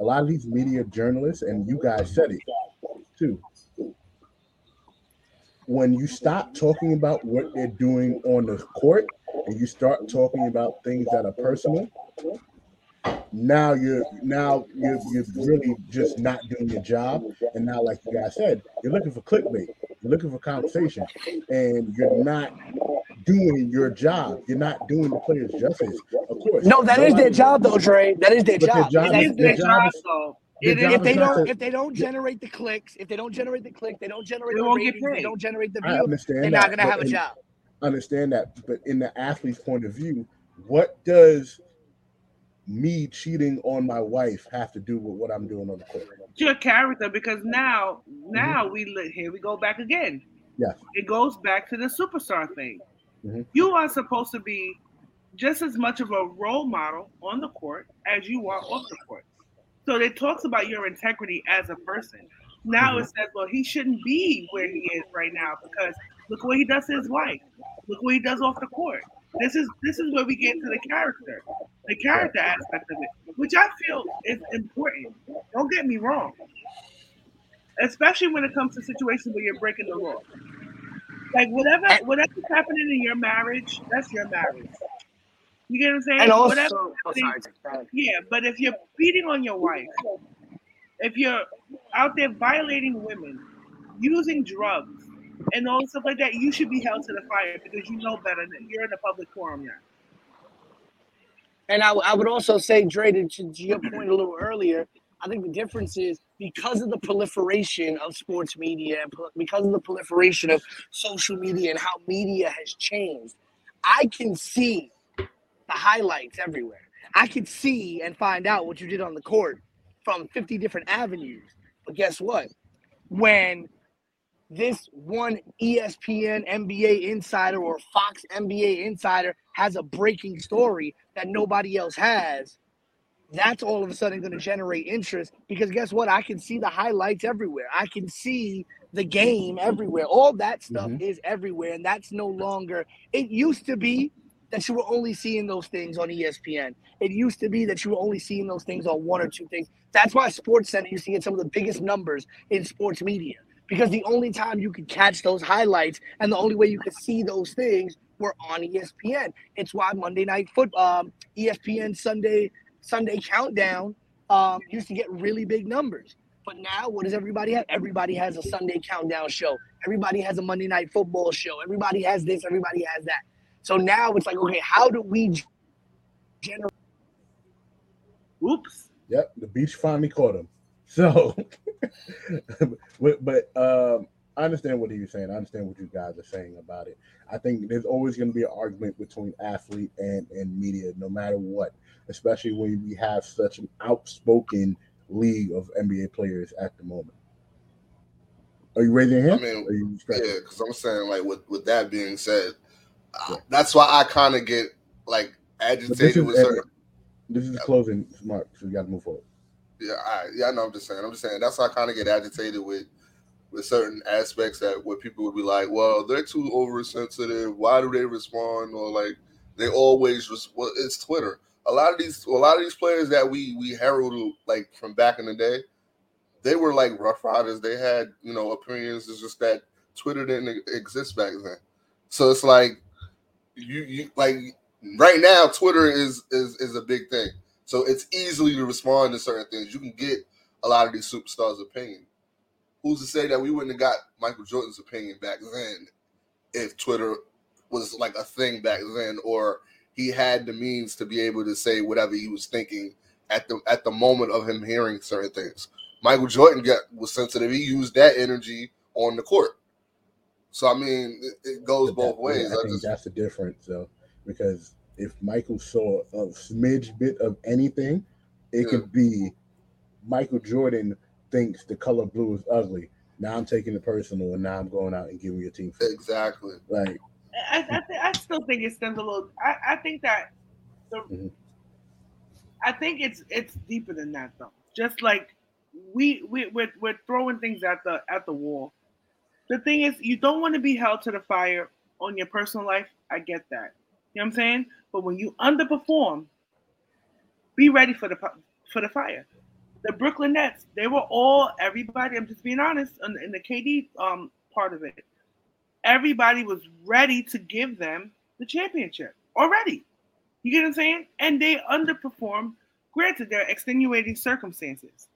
A lot of these media journalists, and you guys said it too. When you stop talking about what they're doing on the court and you start talking about things that are personal, now you're now you're you're really just not doing your job. And now, like you guys said, you're looking for clickbait, you're looking for conversation, and you're not doing your job. You're not doing the players justice. Of course.
no, that is their job, though, Dre. That is their
But their
job.
job
And
It
that's-
is
their
their
job
job,
is-
though.
their job
if they don't
to-
if they don't generate the clicks, if they don't generate the click, they don't generate
They
the
won't get
ratings, they don't generate the
I
views,
understand
they're
that,
not gonna have a
in-
job.
understand that, but in the athlete's point of view, what does me cheating on my wife have to do with what I'm doing on the court?
Your character because mm-hmm. now now mm-hmm. we li- here we go back again.
Yes.
It goes back to the superstar thing.
Mhm.
You are supposed to be just as much of a role model on the court as you are off the court. So it talks about your integrity as a person. Now it says, well, he shouldn't be where he is right now because look what he does to his wife. Look what he does off the court. This is this is where we get to the character, the character aspect of it, which I feel is important. Don't get me wrong, especially when it comes to situations where you're breaking the law. Like whatever whatever's happening in your marriage, that's your marriage. You get what I'm saying?
And also,
Whatever-
oh, sorry, sorry.
yeah, but if you're beating on your wife, if you're out there violating women, using drugs, and all stuff like that, you should be held to the fire because you know better. Than, you're in a public forum now.
And I, I would also say, Dre, to, to your point a little earlier, I think the difference is because of the proliferation of sports media and because of the proliferation of social media and how media has changed, I can see the highlights everywhere. I can see and find out what you did on the court from 50 different avenues. But guess what? When this one ESPN NBA insider or Fox NBA insider has a breaking story that nobody else has, that's all of a sudden going to generate interest because guess what? I can see the highlights everywhere. I can see the game everywhere. All that stuff
Mhm.
is everywhere, and that's no longer. It used to be that you were only seeing those things on ESPN. It used to be that you were only seeing those things on one or two things. That's why Sports Center used to get some of the biggest numbers in sports media because the only time you could catch those highlights and the only way you could see those things were on ESPN. It's why Monday Night Football, um, ESPN Sunday Sunday Countdown um, used to get really big numbers. But now, what does everybody have? Everybody has a Sunday Countdown show. Everybody has a Monday Night Football show. Everybody has this. Everybody has that. So now it's like, okay, how do we generate?
Oops.
Yep, the beach finally caught him. So, [LAUGHS] but, but um, I understand what was saying. I understand what you guys are saying about it. I think there's always going to be an argument between athlete and, and media, no matter what, especially when we have such an outspoken league of NBA players at the moment. Are you raising your
I
hand?
mean,
Are you
yeah, because I'm saying like with with that being said,
Yeah.
that's why I kind of get like agitated with certain.
This is closing, Mark. So we got to move forward.
Yeah, I, yeah, I know. I'm just saying. I'm just saying. That's why I kind of get agitated with with certain aspects that where people would be like, "Well, they're too oversensitive. Why do they respond?" Or like they always res- well, it's Twitter. A lot of these, a lot of these players that we we heralded like from back in the day, they were like rough riders. They had you know opinions. It's just that Twitter didn't exist back then. So it's like you you like right now Twitter is is is a big thing. So it's easily to respond to certain things. You can get a lot of these superstars' opinion. Who's to say that we wouldn't have got Michael Jordan's opinion back then if Twitter was like a thing back then, or he had the means to be able to say whatever he was thinking at the at the moment of him hearing certain things. Michael Jordan got was sensitive. He used that energy on the court. So I mean, it, it goes both
that-
ways.
I
I
think
just,
that's the difference, though, because if Michael saw a smidge bit of anything, it
Yeah.
could be Michael Jordan thinks the color blue is ugly. Now I'm taking it personal, and now I'm going out and giving your team. fits.
exactly.
Like
I, I, th- I still think it stems a little. I, I think that the,
Mhm.
I think it's it's deeper than that though. Just like we we we're, we're throwing things at the at the wall. The thing is, you don't want to be held to the fire on your personal life. I get that. You know what I'm saying? But when you underperform, be ready for the for the fire. The Brooklyn Nets, they were all everybody. I'm just being honest. In, in the KD um part of it, everybody was ready to give them the championship already. You get what I'm saying? And they underperformed. Granted, there are extenuating circumstances.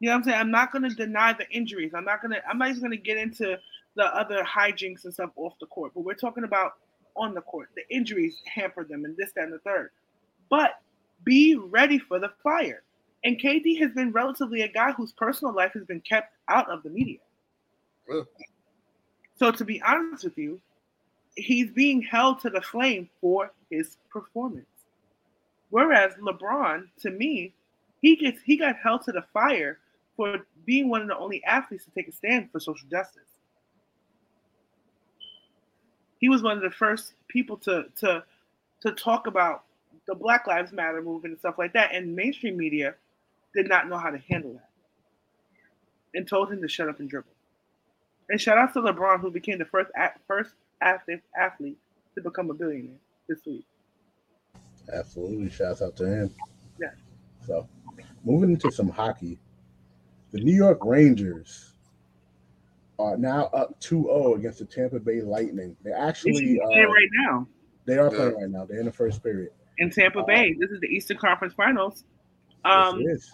You know what I'm saying? I'm not going to deny the injuries. I'm not going to. I'm not even to get into the other hijinks and stuff off the court. But we're talking about on the court. The injuries hampered them, and this, that, and the third. But be ready for the fire. And KD has been relatively a guy whose personal life has been kept out of the media.
Yeah.
So to be honest with you, he's being held to the flame for his performance. Whereas LeBron, to me, he gets he got held to the fire for being one of the only athletes to take a stand for social justice. He was one of the first people to to to talk about the Black Lives Matter movement and stuff like that, and mainstream media did not know how to handle that and told him to shut up and dribble. And shout out to LeBron, who became the first a- first athlete athlete to become a billionaire this week.
absolutely, shouts out to him.
Yeah.
So, moving into some hockey, the New York Rangers are now up 2-0 against the Tampa Bay Lightning. They
They
actually
should
uh,
playing right now
they are playing right now. They're in the first period.
in Tampa
uh,
Bay. This is the Eastern Conference Finals.
Yes,
Um,
it is.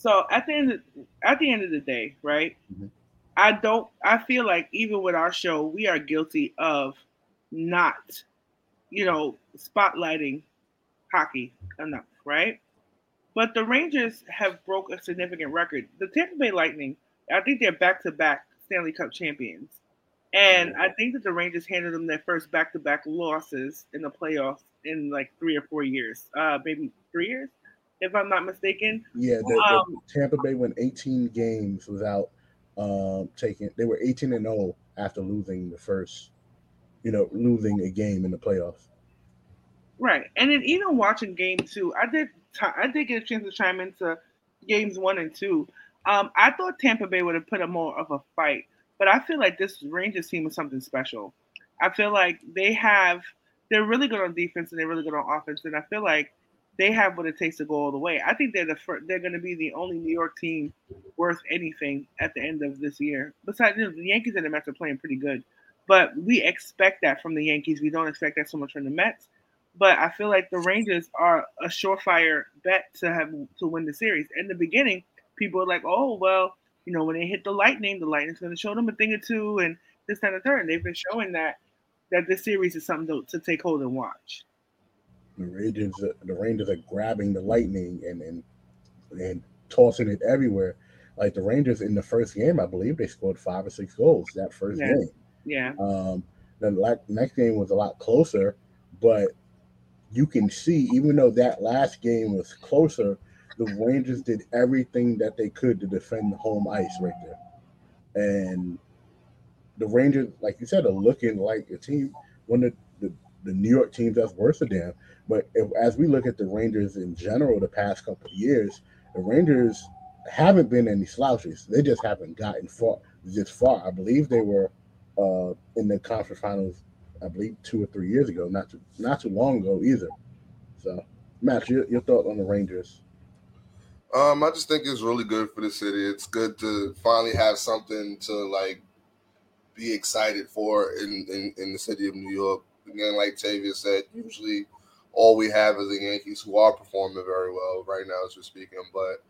So at the end of, at the end of the day, right?
Mhm.
I don't I feel like even with our show, we are guilty of not, you know, spotlighting hockey enough, right? But the Rangers have broke a significant record. The Tampa Bay Lightning, I think they're back to back Stanley Cup champions. And I think that the Rangers handed them their first back to back losses in the playoffs in like three or four years. Uh maybe three years, if I'm not mistaken.
Yeah, the, the
um,
Tampa Bay went 18 games without um, taking. They were 18 and 0 after losing the first, you know, losing a game in the playoffs.
Right, and then even watching game two, I did ti- I did get a chance to chime into games one and two. Um, I thought Tampa Bay would have put up more of a fight, but I feel like this Rangers team is something special. I feel like they have they're really good on defense and they're really good on offense, and I feel like they have what it takes to go all the way. I think they're the first, they're going to be the only New York team worth anything at the end of this year. Besides, you know, the Yankees and the Mets are playing pretty good, but we expect that from the Yankees. We don't expect that so much from the Mets. But I feel like the Rangers are a surefire bet to have to win the series. In the beginning, people are like, "Oh, well, you know, when they hit the Lightning, the Lightning's going to show them a thing or two, and this and the third. And they've been showing that that this series is something to, to take hold and watch.
The Rangers, the Rangers are grabbing the Lightning and and and tossing it everywhere. Like the Rangers in the first game, I believe they scored five or six goals that first
Yeah.
game.
Yeah,
Um, the next game was a lot closer, but you can see, even though that last game was closer, the Rangers did everything that they could to defend the home ice right there. And the Rangers, like you said, are looking like a team, one of the, the New York teams that's worse than them. But if, as we look at the Rangers in general the past couple of years, the Rangers haven't been any slouches. They just haven't gotten far this far. I believe they were uh, in the conference finals, I believe two or three years ago, not too not too long ago either. So, Matt, your, your thought on the Rangers?
Um, I just think it's really good for the city. It's good to finally have something to like be excited for in, in, in the city of New York. Again, like Tavia said, usually all we have is the Yankees who are performing very well right now as we're speaking. But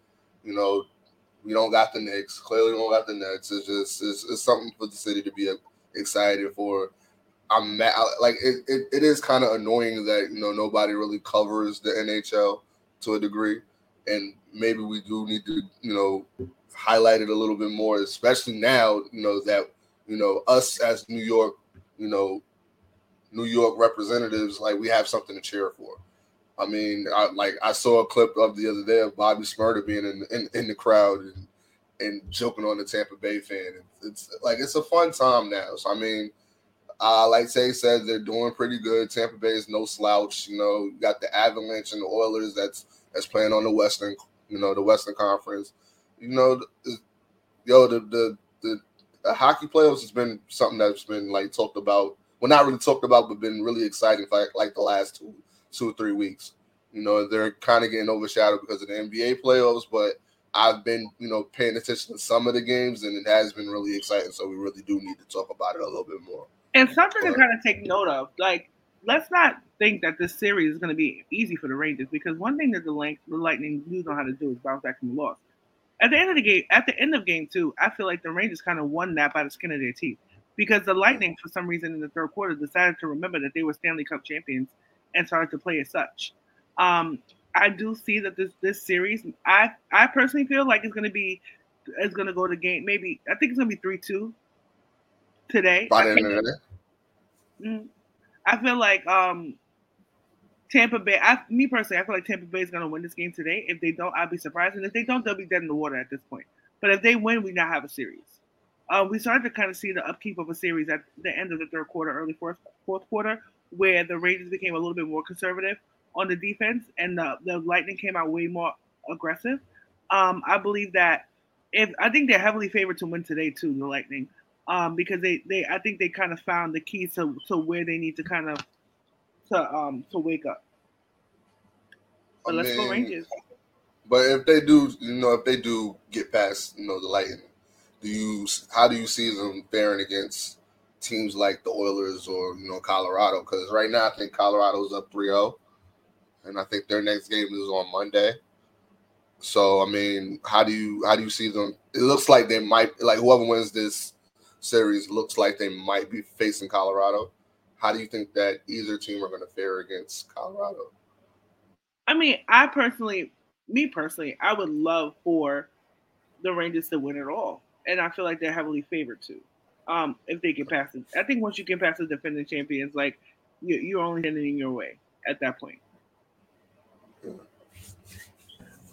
you know, we don't got the Knicks. Clearly, we don't got the Nets. It's just it's, it's something for the city to be excited for. I'm mad, like it, it, it is kind of annoying that you know nobody really covers the NHL to a degree, and maybe we do need to you know highlight it a little bit more, especially now you know that you know us as New York, you know, New York representatives, like we have something to cheer for. I mean, I like I saw a clip of the other day of Bobby Shmurda being in in, in the crowd and and joking on the Tampa Bay fan. It's, like it's a fun time now. So I mean, uh, like Tay said, they're doing pretty good. Tampa Bay is no slouch. You know, you got the Avalanche and the Oilers that's that's playing on the Western, you know, the Western Conference. You know, yo, the the the, the hockey playoffs has been something that's been like talked about. Well, not really talked about, but been really exciting for like, like the last two two or three weeks. You know, they're kind of getting overshadowed because of the NBA playoffs, but I've been, you know, paying attention to some of the games, and it has been really exciting. So we really do need to talk about it a little bit more.
and something to kind of take note of, like let's not think that this series is going to be easy for the Rangers because one thing that the Lightning do know how to do is bounce back from the loss. At the end of the game, at the end of game two, I feel like the Rangers kind of won that by the skin of their teeth because the Lightning, for some reason, in the third quarter, decided to remember that they were Stanley Cup champions and started to play as such. Um, I do see that this this series, I I personally feel like it's going to be, it's going to go to game. Maybe I think it's going to be three two today.
By
I
the end of the.
Mm. I feel like um Tampa Bay. I, me personally, I feel like Tampa Bay is going to win this game today. If they don't, I'll be surprised. And if they don't, they'll be dead in the water at this point. But if they win, we now have a series. Uh, we started to kind of see the upkeep of a series at the end of the third quarter, early fourth fourth quarter, where the Rangers became a little bit more conservative on the defense, and the, the Lightning came out way more aggressive. Um, I believe that if I think they're heavily favored to win today too, the Lightning, um, because they, they I think they kind of found the key to, to where they need to kind of to um to wake up. But
I
let's go Rangers.
But if they do, you know, if they do get past, you know, the Lightning, do you how do you see them faring against teams like the Oilers or you know Colorado? Because right now I think Colorado's up 3-0, and I think their next game is on Monday. So I mean, how do you how do you see them? It looks like they might like whoever wins this series looks like they might be facing Colorado. How do you think that either team are going to fare against Colorado?
I mean, I personally, me personally, I would love for the Rangers to win it all, and I feel like they're heavily favored too. Um, if they get past it, I think once you get past the defending champions, like you, you're only in your way at that point.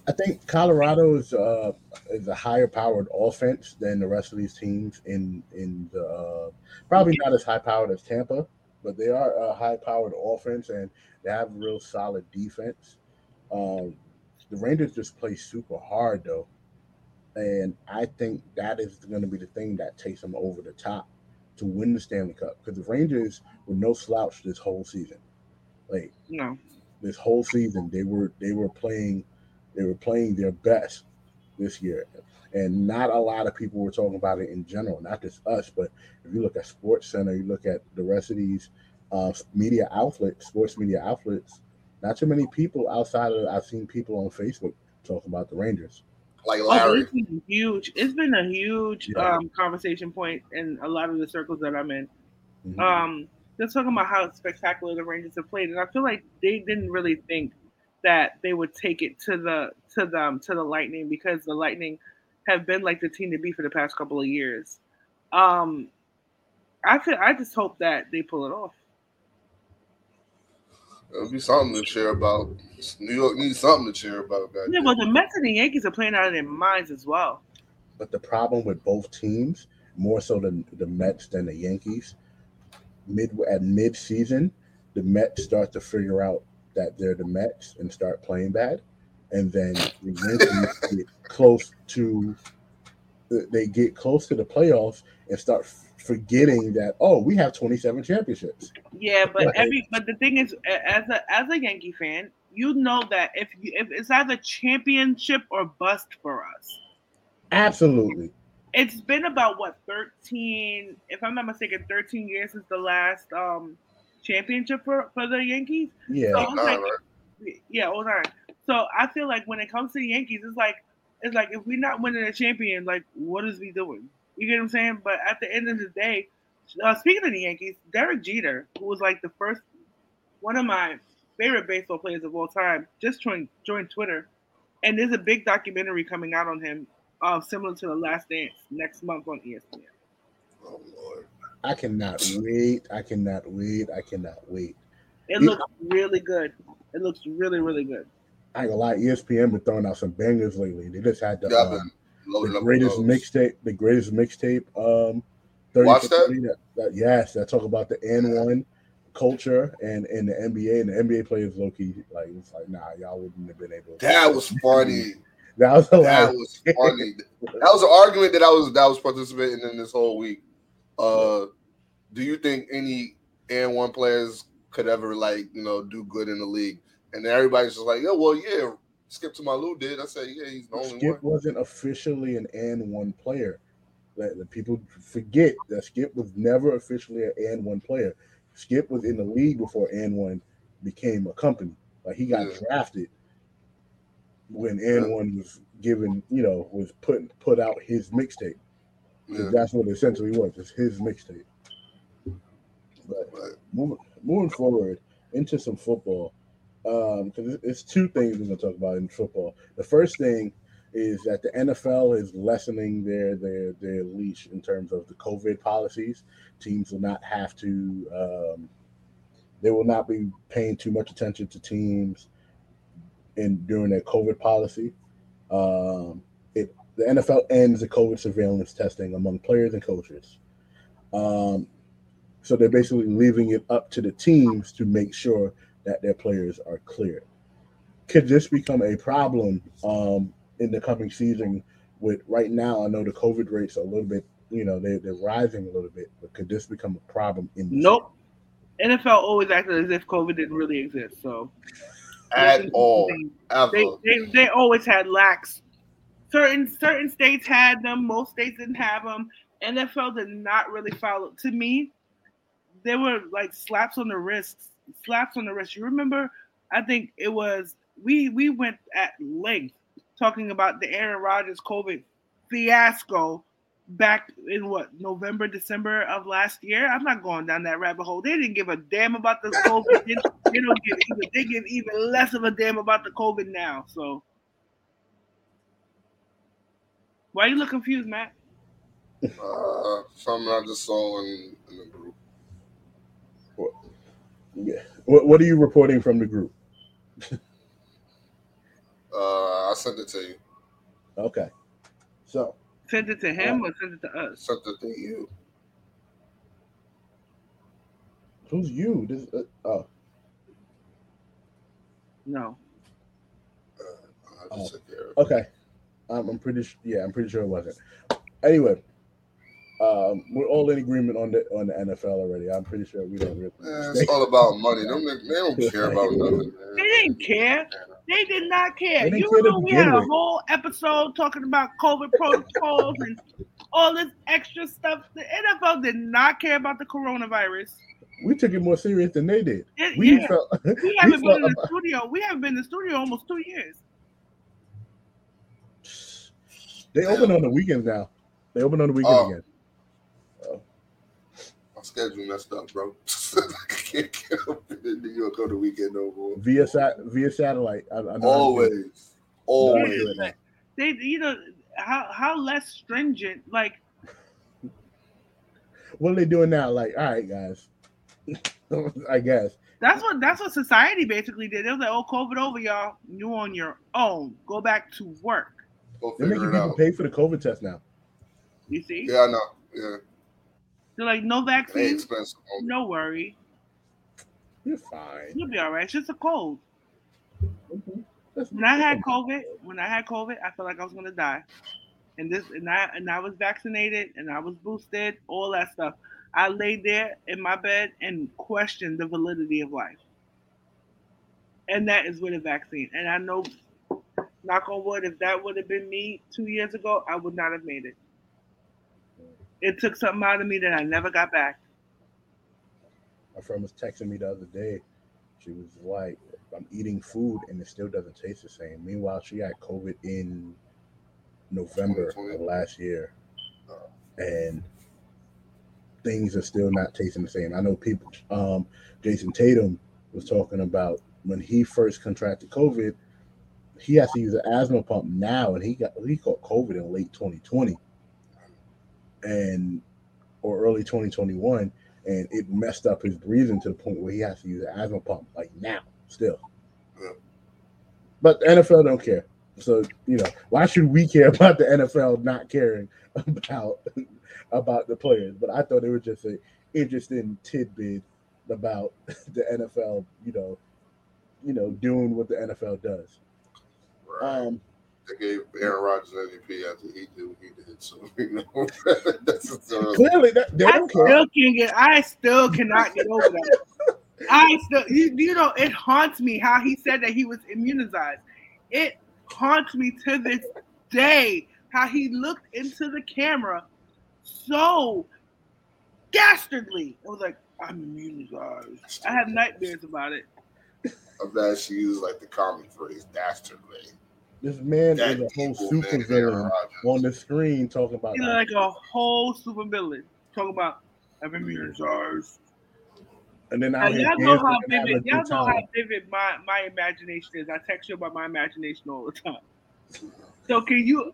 I think Colorado is uh, is a higher powered offense than the rest of these teams in in the uh, probably not as high powered as Tampa, but they are a high powered offense and they have a real solid defense. Um, the Rangers just play super hard though, and I think that is going to be the thing that takes them over the top to win the Stanley Cup because the Rangers were no slouch this whole season. Like
No,
this whole season they were they were playing they were playing their best this year. And not a lot of people were talking about it in general, not just us, but if you look at Sports Center, you look at the rest of these uh, media outlets, sports media outlets, not too many people outside of I've seen people on Facebook talking about the Rangers.
Like
Oh, it's been huge. It's been a huge
Yeah.
um, conversation point in a lot of the circles that I'm in.
Mhm.
Um, just talking about how spectacular the Rangers have played, and I feel like they didn't really think that they would take it to the to them to the Lightning because the Lightning have been like the team to be for the past couple of years. Um, I feel I just hope that they pull it off.
It'll be something to cheer about. New York needs something to cheer about.
Yeah, well, the Mets and the Yankees are playing out of their minds as well.
But the problem with both teams, more so than the Mets than the Yankees, mid at mid season, the Mets start to figure out that they're the Mets and start playing bad, and then the Yankees [LAUGHS] get close to they get close to the playoffs and start forgetting that oh we have 27 championships.
Yeah, but
Right.
every but the thing is, as a as a Yankee fan, you know that if you if it's either championship or bust for us.
Absolutely.
It's been about what thirteen, if I'm not mistaken, thirteen years since the last um championship for for the Yankees.
Yeah.
So
Like
it's
nine,
like,
right?
yeah, hold on. So I feel like when it comes to the Yankees, it's like it's like if we're not winning a champion, like what is we doing? You get what I'm saying? But at the end of the day, uh, speaking of the Yankees, Derek Jeter, who was like the first one of my favorite baseball players of all time, just joined joined Twitter, and there's a big documentary coming out on him, uh, similar to The Last Dance next month on ESPN.
Oh Lord.
I cannot wait. I cannot wait. I cannot wait.
It looks really good. It looks really really good.
I ain't gonna lie, ESPN been throwing out some bangers lately. They just had the,
Yeah,
um, the greatest mixtape, the greatest mixtape, um, 30
Watch that?
that, that- yes, that talk about the AND1 culture and in the NBA and the NBA players low key like it's like nah, y'all wouldn't have been able. [LAUGHS]
That was funny.
That was
That was funny. That was an argument that I was that was participating in this whole week. Uh, do you think any AND1 players could ever like you know do good in the league? And then everybody's just like, yeah, well, yeah. Skip to my Lou did. I said, yeah, he's the only
Skip
one.
Skip wasn't officially an AND1 player. That the people forget that Skip was never officially an AND1 player. Skip was in the league before AND1 became a company. Like he got
Yeah.
drafted when AND1 was given, you know, was put put out his mixtape.
Yeah,
That's what it essentially was. It's his mixtape. But
but
moving, moving forward into some football, because it's, it's two things we're going to talk about in football. The first thing is that the NFL is lessening their their their leash in terms of the COVID policies. Teams will not have to. Um, they will not be paying too much attention to teams in during their COVID policy. Um, it the NFL ends the COVID surveillance testing among players and coaches. Um, so they're basically leaving it up to the teams to make sure that their players are cleared. Could this become a problem um, in the coming season? With right now, I know the COVID rates are a little bit, you know, they, they're rising a little bit, but could this become a problem in the
Nope. NFL always acted as if COVID didn't really exist. So
at all, ever.
they, they they always had lax. Certain certain states had them, most states didn't have them. NFL did not really follow. To me, they were like slaps on the wrists, slaps on the wrist. You remember? I think it was we we went at length talking about the Aaron Rodgers COVID fiasco back in what November, December of last year. I'm not going down that rabbit hole. They didn't give a damn about the COVID. they, they don't give even they give even less of a damn about the COVID now. So why you look confused, Matt?
Uh, something I just saw in, in the group.
Yeah. What, what are you reporting from the group?
Uh, I sent it to you.
Okay. So
Send it to him or send it to us?
Sent it to you.
who's you? This, uh, oh,
No.
I just
Oh.
took care of it.
okay. Um, I'm pretty sure. Yeah, I'm pretty sure it wasn't. Anyway, Um, we're all in agreement on the on the NFL already. I'm pretty sure we don't really.
Man, it's all about money. Them niggas- they don't care about [LAUGHS] nothing.
They didn't care. They did not care. You
care to
remember we had a whole episode talking about COVID protocols and all this extra stuff. The NFL did not care about the coronavirus.
We took it more serious than they did.
It-
We
yeah.
felt
we [LAUGHS] haven't been in
felt
the studio. We haven't been in the studio almost two years.
they open on the weekends now. They open on the weekends
Oh.
again.
My schedule messed up, bro. I [LAUGHS] can't get up in New York on the weekend no more.
Via sat via satellite. I, I know how to do it.
Always, always.
do.
They, you know, how how less stringent. Like [LAUGHS]
What are they doing now? Like, all right, guys. [LAUGHS] I guess.
that's what that's what society basically did. They was like, "Oh, COVID over, y'all. You on your own. Go back to work."
They're making people
out.
pay for the COVID test now.
You see?
Yeah, I know. Yeah,
They're like, "No vaccine, no worry.
You're fine.
You'll be all right. It's just a cold." Mm-hmm.
That's-
When I had COVID, when I had COVID, I felt like I was gonna die. And this, and I, and I was vaccinated, and I was boosted, all that stuff. I laid there in my bed and questioned the validity of life. And that is with a vaccine. And I know, knock on wood, if that would have been me two years ago, I would not have made it. It took something out of me that I never got back.
My friend was texting me the other day. She was like, I'm eating food and it still doesn't taste the same. Meanwhile, she had COVID in November of last year. And things are still not tasting the same. I know people, um, Jayson Tatum was talking about when he first contracted COVID, he has to use an asthma pump now, and he got he caught COVID in late 2020 and or early 2021 and it messed up his breathing to the point where he has to use an asthma pump like now still.
Yeah.
But the NFL don't care. So, you know, why should we care about the NFL not caring [LAUGHS] about about the players? But I thought it was just an interesting tidbit about [LAUGHS] the NFL, you know, you know, doing what the NFL does.
Right.
Um
they gave Aaron Rodgers MVP after he did what he did. So [LAUGHS] you know, [LAUGHS] that's
clearly that, they
I
don't care.
still can't get. I still cannot get over that. [LAUGHS] I still, you, you know, it haunts me how he said that he was immunized. It haunts me to this day how he looked into the camera so dastardly. I was like, I'm immunized. I have nightmares about it.
I'm glad she used like the common phrase "dastardly."
This man
That
is a whole super villain on the screen talking about
He's like a whole super villain talking about I'm mm-hmm. immunized.
and then
Now,
out here
y'all know how
and having a
vivid, y'all know how vivid my, my imagination is. I text you about my imagination all the time. So can you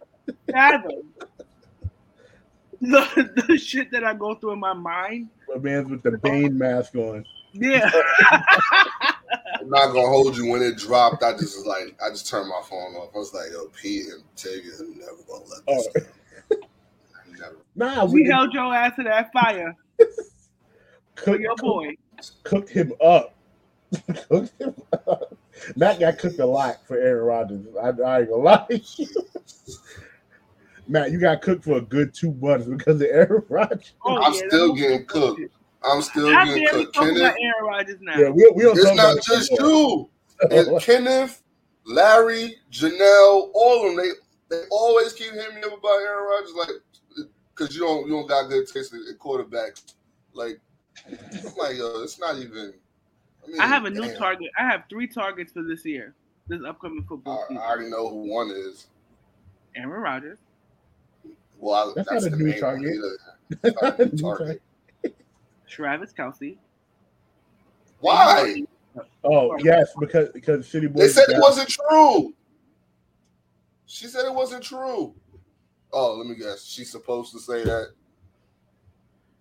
fathom [LAUGHS] the, the shit that I go through in my mind?
My man's with the Bane mask on.
Yeah. [LAUGHS] [LAUGHS]
I'm not gonna hold you when it dropped. I just was like, I just turned my phone off. I was like, yo, Pete and Tavia are never gonna let this
Oh.
Never. [LAUGHS]
Nah,
we
we
held your ass to that fire [LAUGHS] for
cooked,
your boy.
cooked him up. [LAUGHS] cooked him up. Matt got cooked a lot for Aaron Rodgers. I, I ain't gonna lie. Matt, you got cooked for a good two months because of Aaron Rodgers.
Oh,
I'm
yeah,
still getting cooked. I'm still
I
getting
barely
cooked. Kenneth,
about Aaron Rodgers now.
Yeah, we, we don't
it's not
about it
just
anymore.
you. [LAUGHS] And Kenneth, Larry, Janelle, all of them, they they always keep hitting me up about Aaron Rodgers, like because you don't you don't got good taste in quarterbacks. Like I'm like, yo, it's not even. I, mean,
I have a new
damn.
target. I have three targets for this year, this upcoming football
I,
season.
I already know who one is.
Aaron Rodgers.
Well, I,
That's
that's,
not a new target.
One. He doesn't- that's not a new
New
target.
Travis Kelce.
Why?
Oh yes, because because City Boys.
They said it wasn't true. She said it wasn't true. Oh, let me guess. She's supposed to say that.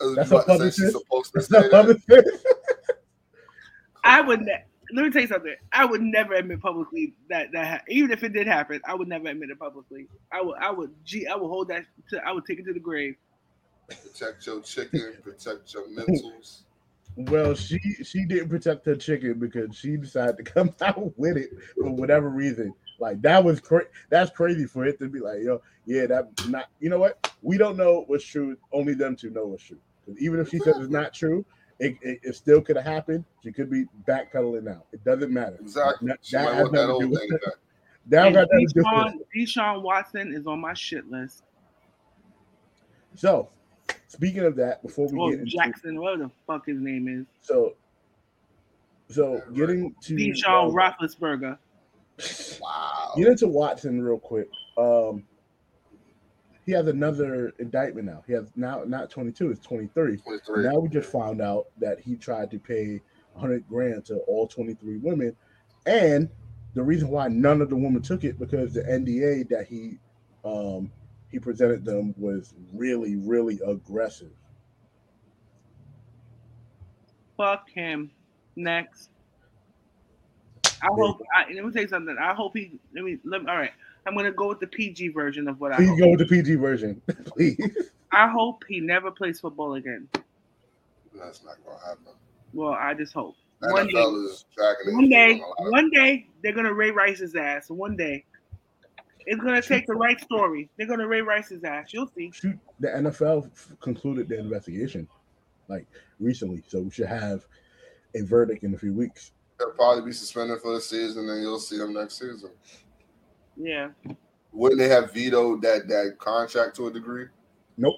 Uh, I was
That's
about
a
to say she's
publicist?
supposed to
That's
say
not
that.
publicist.
I would. Ne- let me tell you something. I would never admit publicly that that ha- even if it did happen, I would never admit it publicly. I would. I would. Gee, I would hold that. To, I would take it to the grave.
Protect your chicken, protect your mentals.
Well, she she didn't protect her chicken because she decided to come [LAUGHS] out with it for whatever reason. Like that was crazy. That's crazy for it to be like, yo, yeah, that not. You know what? We don't know what's true. Only them two know what's true. 'Cause even if she says it's not true, it, it, it still could have happened. She could be backpedaling now. It doesn't matter.
Exactly.
That-
She
that has
that
nothing to do
old
with
thing back.
That got nothing to do with
Deshaun,
it.
Deshaun Watson is on my shit list.
So, speaking of that, before we
Or
get into
Jackson, whatever the fuck his name is.
so, so getting to
Deshaun Roethlisberger.
Wow.
Get into Watson real quick. Um, he has another indictment now. He has now not 22, it's 23.
23.
Now we just found out that he tried to pay 100 grand to all 23 women, and the reason why none of the women took it because the NDA that he um, he presented them was really really aggressive.
Fuck him. Next. I hope. I, let me tell you something. I hope he. Let me. Let me. All right. I'm gonna go with the PG version of what I.
Please
Hope.
go with the PG version, [LAUGHS] please.
I hope he never plays football again.
That's not gonna happen.
Well, I just hope. One day,
NFL is dragging their
one day,
on a lot of-
one day, they're gonna Ray Rice's ass. One day, it's gonna take the right story. They're gonna Ray Rice's ass. You'll see.
Shoot, the NFL f- concluded the investigation like recently, so we should have a verdict in a few weeks.
They'll probably be suspended for the season, and you'll see them next season.
Yeah.
Wouldn't they have vetoed that that contract to a degree?
Nope.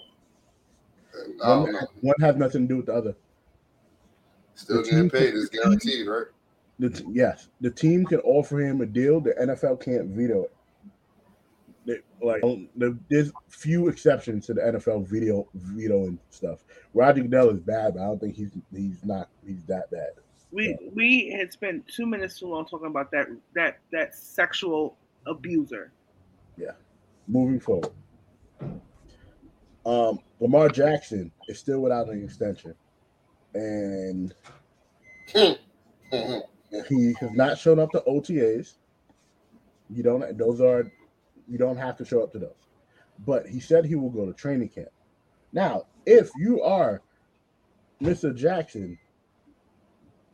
And I don't
One,
know.
one has nothing to do with the other.
Still
the
getting
team-
paid. It's guaranteed, right?
The t- yes, the team can offer him a deal. The NFL can't veto it. They, like there's few exceptions to the NFL video veto vetoing stuff. Roger Goodell is bad, but I don't think he's he's not he's that bad.
We we had spent two minutes too long talking about that that that sexual abuser. Yeah.
Moving forward, um, Lamar Jackson is still without an extension, and [LAUGHS] he has not shown up to OTAs. You don't; those are you don't have to show up to those. But he said he will go to training camp. Now, if you are Mr. Jackson,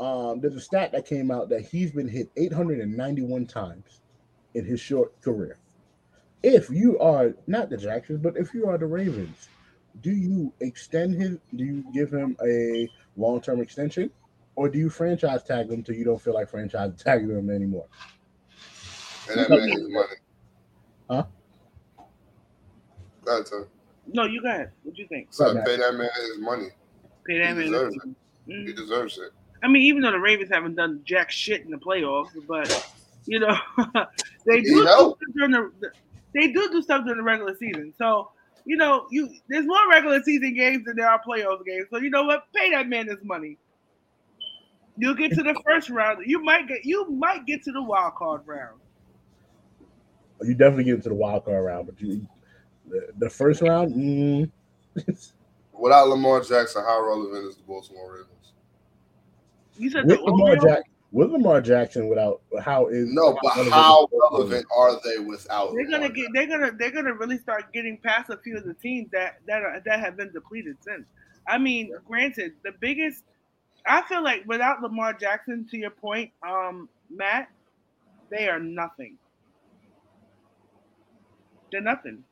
um, there's a stat that came out that he's been hit 891 times in his short career. If you are not the Jacksons, but if you are the Ravens, do you extend him? Do you give him a long-term extension, or do you franchise tag him till you don't feel like franchise tagging him anymore?
And that man money.
Huh?
Go ahead, Tom.
No, you got it. What do you think?
So pay that man his money.
Pay that
He
man.
deserves
Mm.
He deserves it.
I mean, even though the Ravens haven't done jack shit in the playoffs, but you know [LAUGHS] they do
You know.
do during the they do do stuff during the regular season. So you know, you there's more regular season games than there are playoff games. So you know what? Pay that man his money. You'll get to the first round. You might get you might get to the wild card round.
You definitely get into the wild card round, but you the, the first round, mm, [LAUGHS]
Without Lamar Jackson, how relevant is the Baltimore Ravens?
You said
with
the
Lamar
Orioles?
Jack with Lamar Jackson without how is
No, but
relevant
how
is the Baltimore
relevant are they without?
They're gonna
Lamar
get. They're gonna. They're gonna really start getting past a few of the teams that that are, that have been depleted since. I mean, granted, the biggest. I feel like without Lamar Jackson, to your point, um, Matt, they are nothing. They're nothing.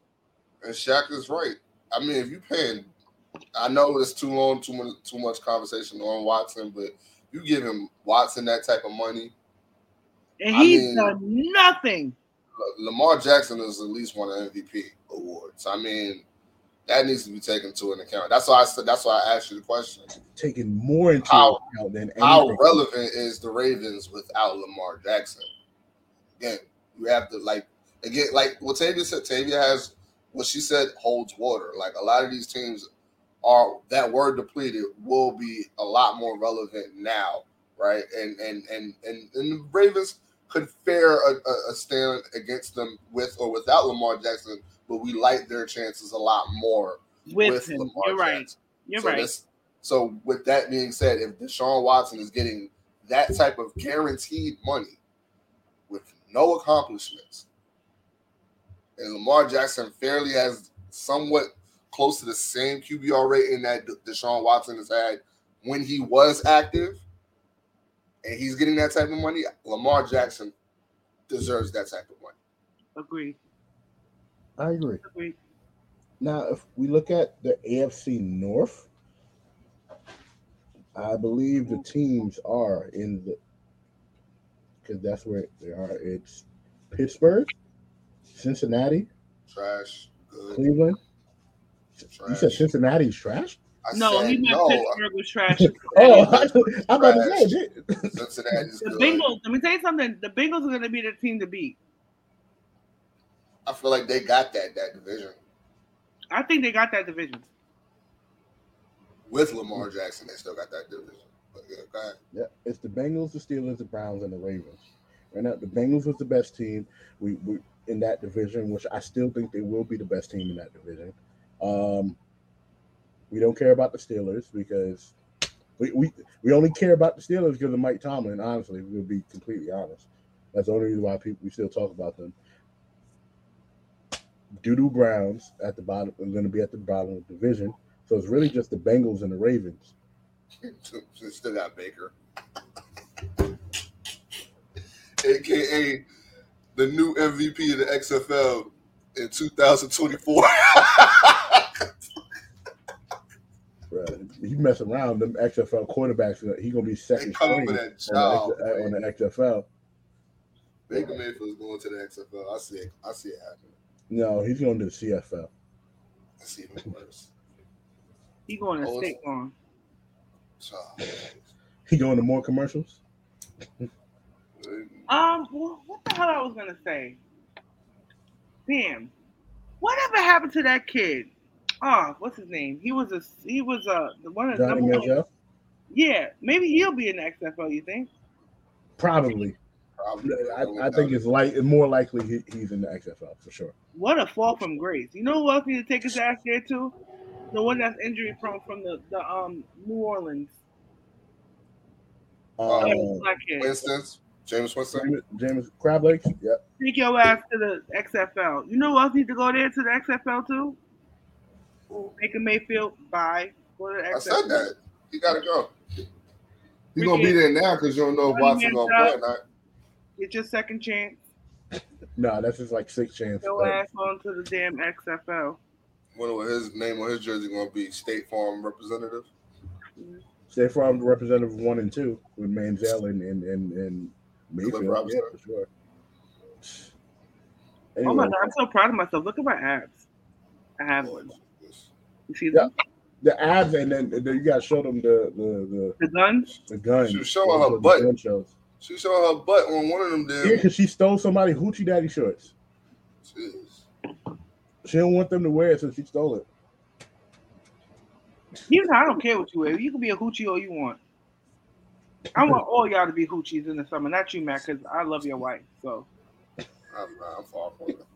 And Shaq is right. I mean, if you paying, I know it's too long, too much, too much conversation on Watson, but you give him Watson that type of money.
And
I
he's
mean-
done nothing.
Lamar Jackson is at least won an MVP awards. I mean, that needs to be taken to an account. That's why I said. That's why I asked you the question.
taking more into
How-
account than
How relevant is the Ravens without Lamar Jackson? Again, you have to like again, like what Tavia said. Tavia has what she said holds water. Like a lot of these teams are that were depleted will be a lot more relevant now, right? And and and and, and the Ravens could fare a, a, stand against them with or without Lamar Jackson, but we like their chances a lot more
With, him,
Lamar
you're right. You're
so
right.
so with that being said, if Deshaun Watson is getting that type of guaranteed money with no accomplishments, and Lamar Jackson fairly has somewhat close to the same QBR rating that D- Deshaun Watson has had when he was active, and he's getting that type of money, Lamar Jackson deserves that type of win.
Agreed.
I agree.
Agreed.
Now, if we look at the AFC North, I believe the teams are in the because that's where they are. It's Pittsburgh, Cincinnati,
Trash. Good.
Cleveland. You said
Trash.
Cincinnati's trash?
I
No,
said
he meant
no.
Pittsburgh was trash. [LAUGHS]
Oh, I, I'm about to say
Trash. Cincinnati's
The
good.
Bengals. Let me tell you something. The Bengals are going to be the team to beat.
I feel like they got that that division
I think they got that division.
with Lamar Jackson. They still got that division. But yeah, go ahead.
Yeah, it's the Bengals, the Steelers, the Browns, and the Ravens. Right now, the Bengals was the best team. We, we in that division, which I still think they will be the best team in that division. Um, we don't care about the Steelers because we, we, we only care about the Steelers because of Mike Tomlin. Honestly, we'll be completely honest. That's the only reason why people we still talk about them. Doodoo Browns at the bottom are going to be at the bottom of the division. So it's really just the Bengals and the Ravens.
still got Baker, aka the new MVP of the XFL in 2024. [LAUGHS]
Bruh, he mess around. Them XFL quarterbacks, uh, he gonna be second
coming
string on
that job.
the, X- on the XFL.
Baker Mayfield's going to the XFL. I see it. I see it happening.
No, he's going to the CFL.
I see it even worse.
He going to
Oh,
State Farm.
Child.
He going to more commercials. [LAUGHS]
Um, what the hell I was gonna say? Damn, whatever happened to that kid? Oh, what's his name? He was a he was a one of the
Johnny
number one. Yeah, maybe he'll be in the XFL. You think?
probably.
Probably.
I, I think it's like more likely he, he's in the XFL for sure.
What a fall from grace. You know who else need to take his ass there too? The one that's injury prone from the the um New Orleans. Black.
Winston's Jameis Winston.
James, James Crab Legs. Yep.
Take your ass to the XFL. You know who else need to go there to the XFL too? Baker Mayfield. Bye. Go to the XFL.
I said that. He got to go. He's gonna be there now because you don't know if Watson gonna play or not.
Get your second chance.
No, that's just like sixth chance.
Go
but-
ass on to the damn XFL.
Wonder what his name on his jersey gonna be? State Farm representative.
State Farm representative one and two with Manziel and and and, and Mayfield. Yeah, for sure.
Oh my god, I'm so proud of myself. Look at my abs. I have oh, one. You see
Yeah. the abs, and then, and then you got to show them the the
The guns?
the, the gun.
She was showing her butt.
gun shows.
She showed her butt on one of them
Yeah, because she stole somebody hoochie daddy shorts.
Jeez.
She don't want them to wear it, so she stole it.
You know, I don't care what you wear. You can be a hoochie all you want. I want all y'all to be hoochies in the summer, not you, Matt, because I love your wife. So
I'm, I'm far from it.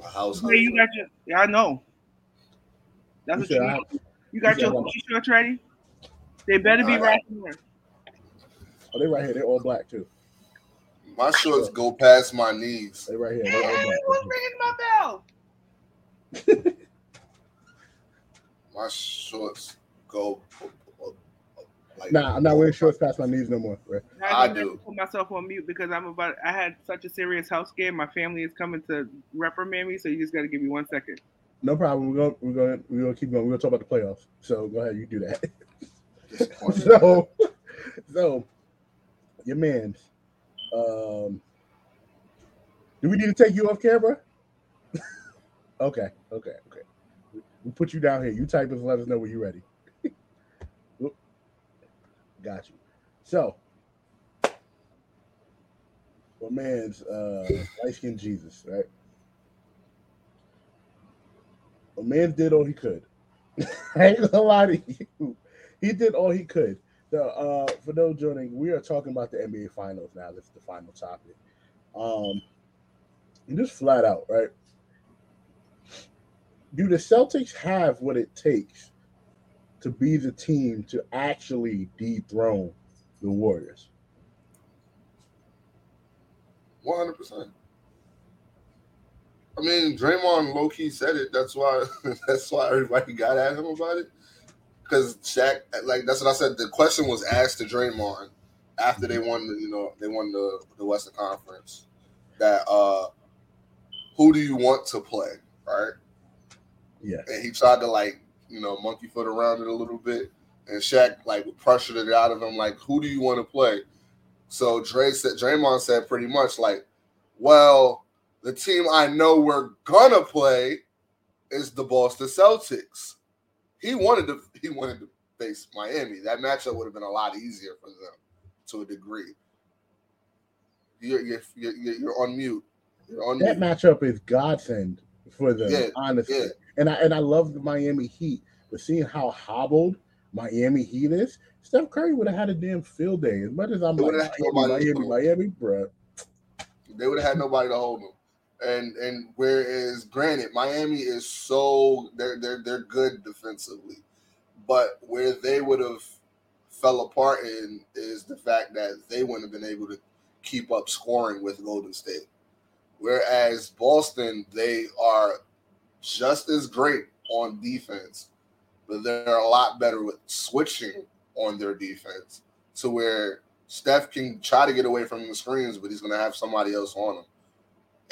My house.
Hey, you got your. Yeah, I know. That's
You
what you
I-
You got
you
your hoochie shorts ready? They better be
I-
right here.
Oh, they right here. They're all black too.
My shorts go past my knees.
They right here.
Hey,
They're all black.
who's ringing my bell? [LAUGHS]
My shorts go like
Nah, I'm not wearing shorts past my knees no more. Right?
Now
I
I'm gonna
do.
Put myself on mute because I'm about. I had such a serious health scare. My family is coming to reprimand me, so you just got to give me one second.
No problem. We're gonna we're gonna we're gonna keep going. We're gonna talk about the playoffs. So go ahead, you do that. [LAUGHS] so so your man's. Um, do we need to take you off camera? [LAUGHS] okay, okay, okay. We'll put you down here. You type us, and let us know when you're ready. Got you. So, my man's uh, light skinned Jesus, right? A man did all he could. [LAUGHS] I ain't gonna lie to you. He did all he could. So, uh, for those joining, we are talking about the NBA Finals now. This is the final topic. Um, just flat out, right? Do the Celtics have what it takes to be the team to actually dethrone the Warriors?
One hundred percent. I mean, Draymond low key said it. That's why. [LAUGHS] That's why everybody got at him about it. Because Shaq, like that's what I said. The question was asked to Draymond after they won, the, you know, they won the the Western Conference. That uh, who do you want to play, right?
Yeah.
And he tried to like, you know, monkey foot around it a little bit, and Shaq like pressured it out of him, like, who do you want to play? So Dre said, Draymond said pretty much like, well, the team I know we're gonna play is the Boston Celtics. He wanted to he wanted to face Miami. That matchup would have been a lot easier for them to a degree. You're you're you're, you're on mute. You're on
That
mute.
matchup is godsend for them,
Yeah,
honestly.
yeah.
And I and I love the Miami Heat, but seeing how hobbled Miami Heat is, Steph Curry would have had a damn field day. As much as I'm like Miami, Miami, Miami, bruh.
They would have had nobody to hold them. And and whereas granted, Miami is so they're they're they're good defensively, but where they would have fell apart in is the fact that they wouldn't have been able to keep up scoring with Golden State. Whereas Boston, they are just as great on defense, but they're a lot better with switching on their defense to where Steph can try to get away from the screens, but he's going to have somebody else on him.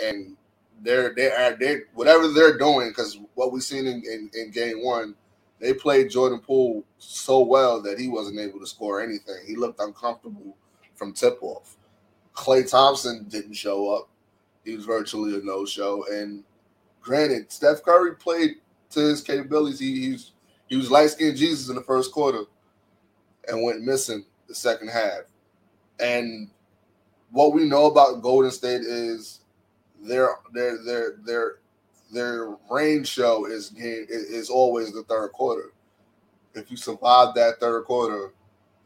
And they're they are they whatever they're doing because what we've seen in, in, in game one, they played Jordan Poole so well that he wasn't able to score anything. He looked uncomfortable from tip off. Klay Thompson didn't show up. He was virtually a no show. And granted, Steph Curry played to his capabilities. He, was he was light skinned Jesus in the first quarter and went missing the second half. And what we know about Golden State is their their their their their rain show is is always the third quarter. If you survive that third quarter,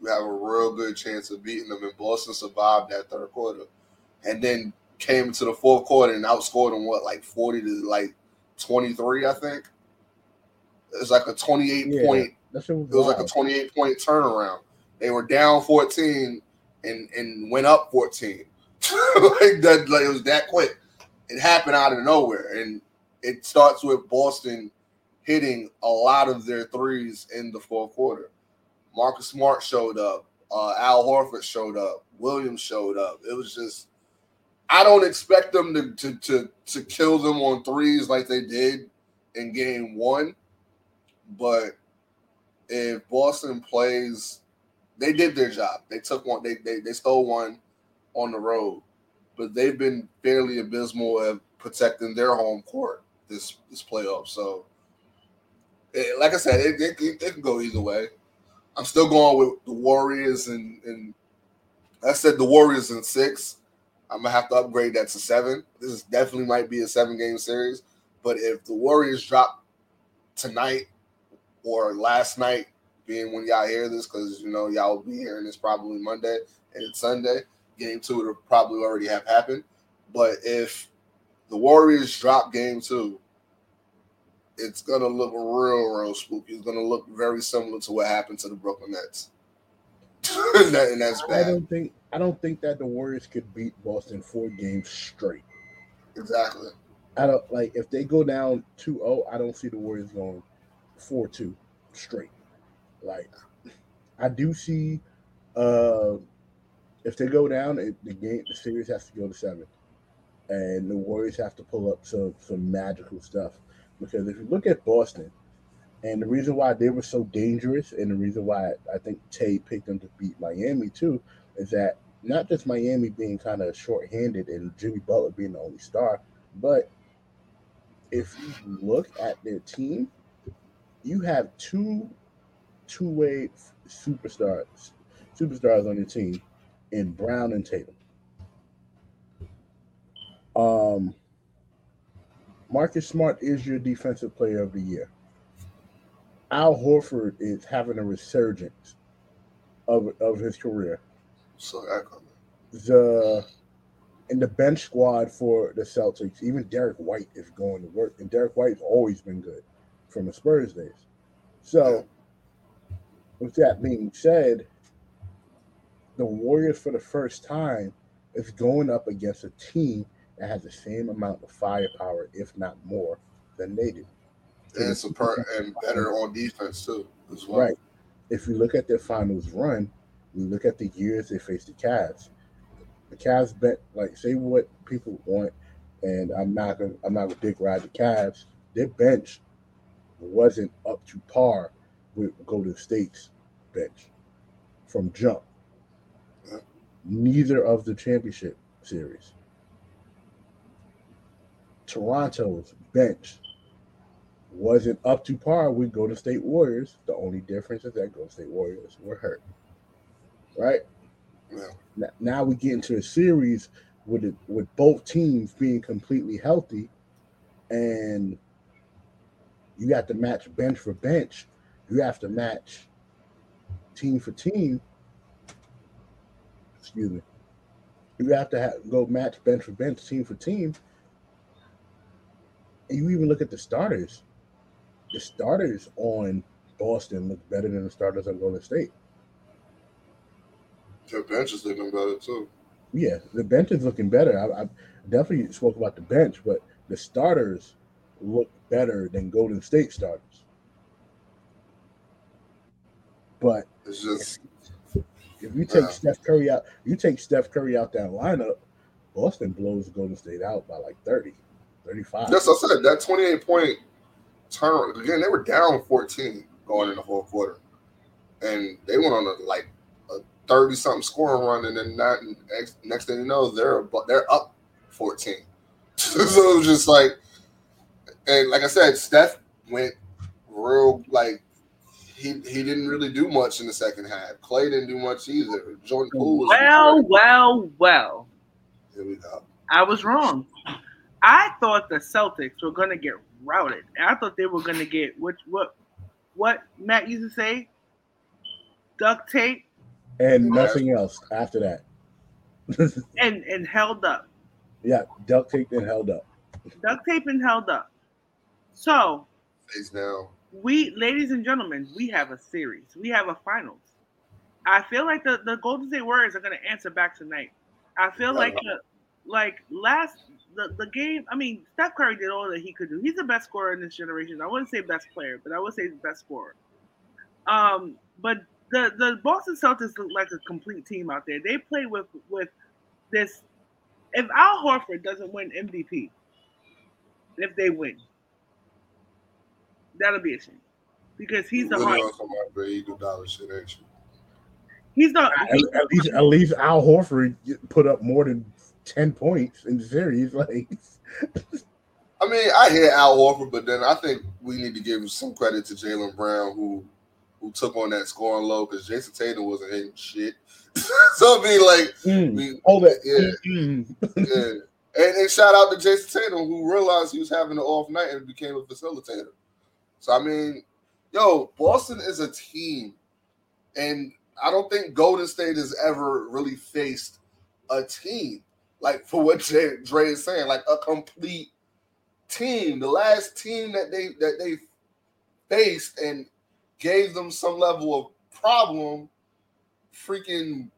you have a real good chance of beating them. And Boston survived that third quarter, and then came into the fourth quarter and outscored them what like forty to like twenty three, I think. It's like a twenty eight
Yeah.
point
was,
it was like a 28 point turnaround. They were down 14 and and went up 14. [LAUGHS] like that, like it was that quick. It happened out of nowhere, and it starts with Boston hitting a lot of their threes in the fourth quarter. Marcus Smart showed up. Uh, Al Horford showed up. Williams showed up. It was just. I don't expect them to, to to to kill them on threes like they did in game one, but if Boston plays, they did their job. They took one. They they, they stole one on the road, but they've been fairly abysmal at protecting their home court this this playoff. So, it, like I said, it, it, it, it can go either way. I'm still going with the Warriors, and and I said the Warriors in six. I'm gonna have to upgrade that to seven. This is definitely might be a seven game series, but if the Warriors drop tonight or last night, being when y'all hear this, because you know y'all will be hearing this probably Monday and it's Sunday. Game two would probably already have happened. But if the Warriors drop game two, it's gonna look real, real spooky. It's gonna look very similar to what happened to the Brooklyn Nets. And, that- and that's
I don't think I don't think that the Warriors could beat Boston four games straight.
Exactly.
I don't like if they go down 2-0, I don't see the Warriors going 4-2 straight. Like I do see uh if they go down, it, the game the series has to go to seven. And the Warriors have to pull up some some magical stuff. Because if you look at Boston, and the reason why they were so dangerous, and the reason why I think Tay picked them to beat Miami too, is that not just Miami being kind of short-handed and Jimmy Butler being the only star, but if you look at their team, you have two two-way superstars superstars on your team in Brown and Tatum. Um Marcus Smart is your defensive player of the year. Al Horford is having a resurgence of, of his career.
So.
The in the bench squad for the Celtics, even Derrick White is going to work, and Derrick White's always been good from the Spurs days. So, with that being said, the Warriors for the first time is going up against a team that has the same amount of firepower, if not more, than they do.
And super and better on defense too as well.
Right. If you look at their finals run, We look at the years they faced the Cavs. The Cavs bet like say what people want, and I'm not gonna I'm not gonna dick ride the Cavs. Their bench wasn't up to par with Golden State's bench from jump. Neither of the championship series. Toronto's bench wasn't up to par with Golden State Warriors. The only difference is that Golden State Warriors were hurt. Right?
Yeah.
N- Now we get into a series with it, with both teams being completely healthy, and you have to match bench for bench. You have to match team for team. Excuse me. You have to have, go match bench for bench, team for team. And you even look at the starters. The starters on Boston look better than the starters on Golden State.
Their bench is looking better too.
Yeah, the bench is looking better. I, I definitely spoke about the bench, but the starters look better than Golden State starters. But
It's just
if you take
Yeah.
Steph Curry out, you take Steph Curry out that lineup, Boston blows Golden State out by like 30, 35.
Yes, I said that 28 point turn again. They were down 14 going in the whole quarter, and they went on a like a 30 something scoring run, and then that next, next thing you know, they're they're up 14. [LAUGHS] so it was just like, and like I said, Steph went real like. He, he didn't really do much in the second half. Klay didn't do much either. Jordan Poole was
Well, well, well.
Here we go.
I was wrong. I thought the Celtics were gonna get routed. And I thought they were gonna get what what what Matt used to say, duct tape
and nothing else after that. [LAUGHS]
and and held up.
yeah, duct tape and held up.
Duct tape and held up. So
Face down.
we, ladies and gentlemen, we have a series. We have a finals. I feel like the, the Golden State Warriors are going to answer back tonight. I feel like the, like last the, the game. I mean, Steph Curry did all that he could do. He's the best scorer in this generation. I wouldn't say best player, but I would say the best scorer. Um, but the the Boston Celtics look like a complete team out there. They play with with this. If Al Horford doesn't win MVP, if they win, that'll be a shame because he's the
Really
heart.
on some shit, ain't?
He's the
At, at least, at least Al Horford put up more than ten points in the series. [LAUGHS] Like,
I mean, I hear Al Horford, but then I think we need to give some credit to Jaylen Brown, who who took on that scoring low because Jayson Tatum wasn't hitting shit. [LAUGHS] so I mean, like,
mm,
we,
hold it.
yeah,
Mm.
yeah. And, and shout out to Jayson Tatum, who realized he was having an off night and became a facilitator. So I mean, yo, Boston is a team, and I don't think Golden State has ever really faced a team like for what Dre is saying, like a complete team. The last team that they that they faced and gave them some level of problem, freaking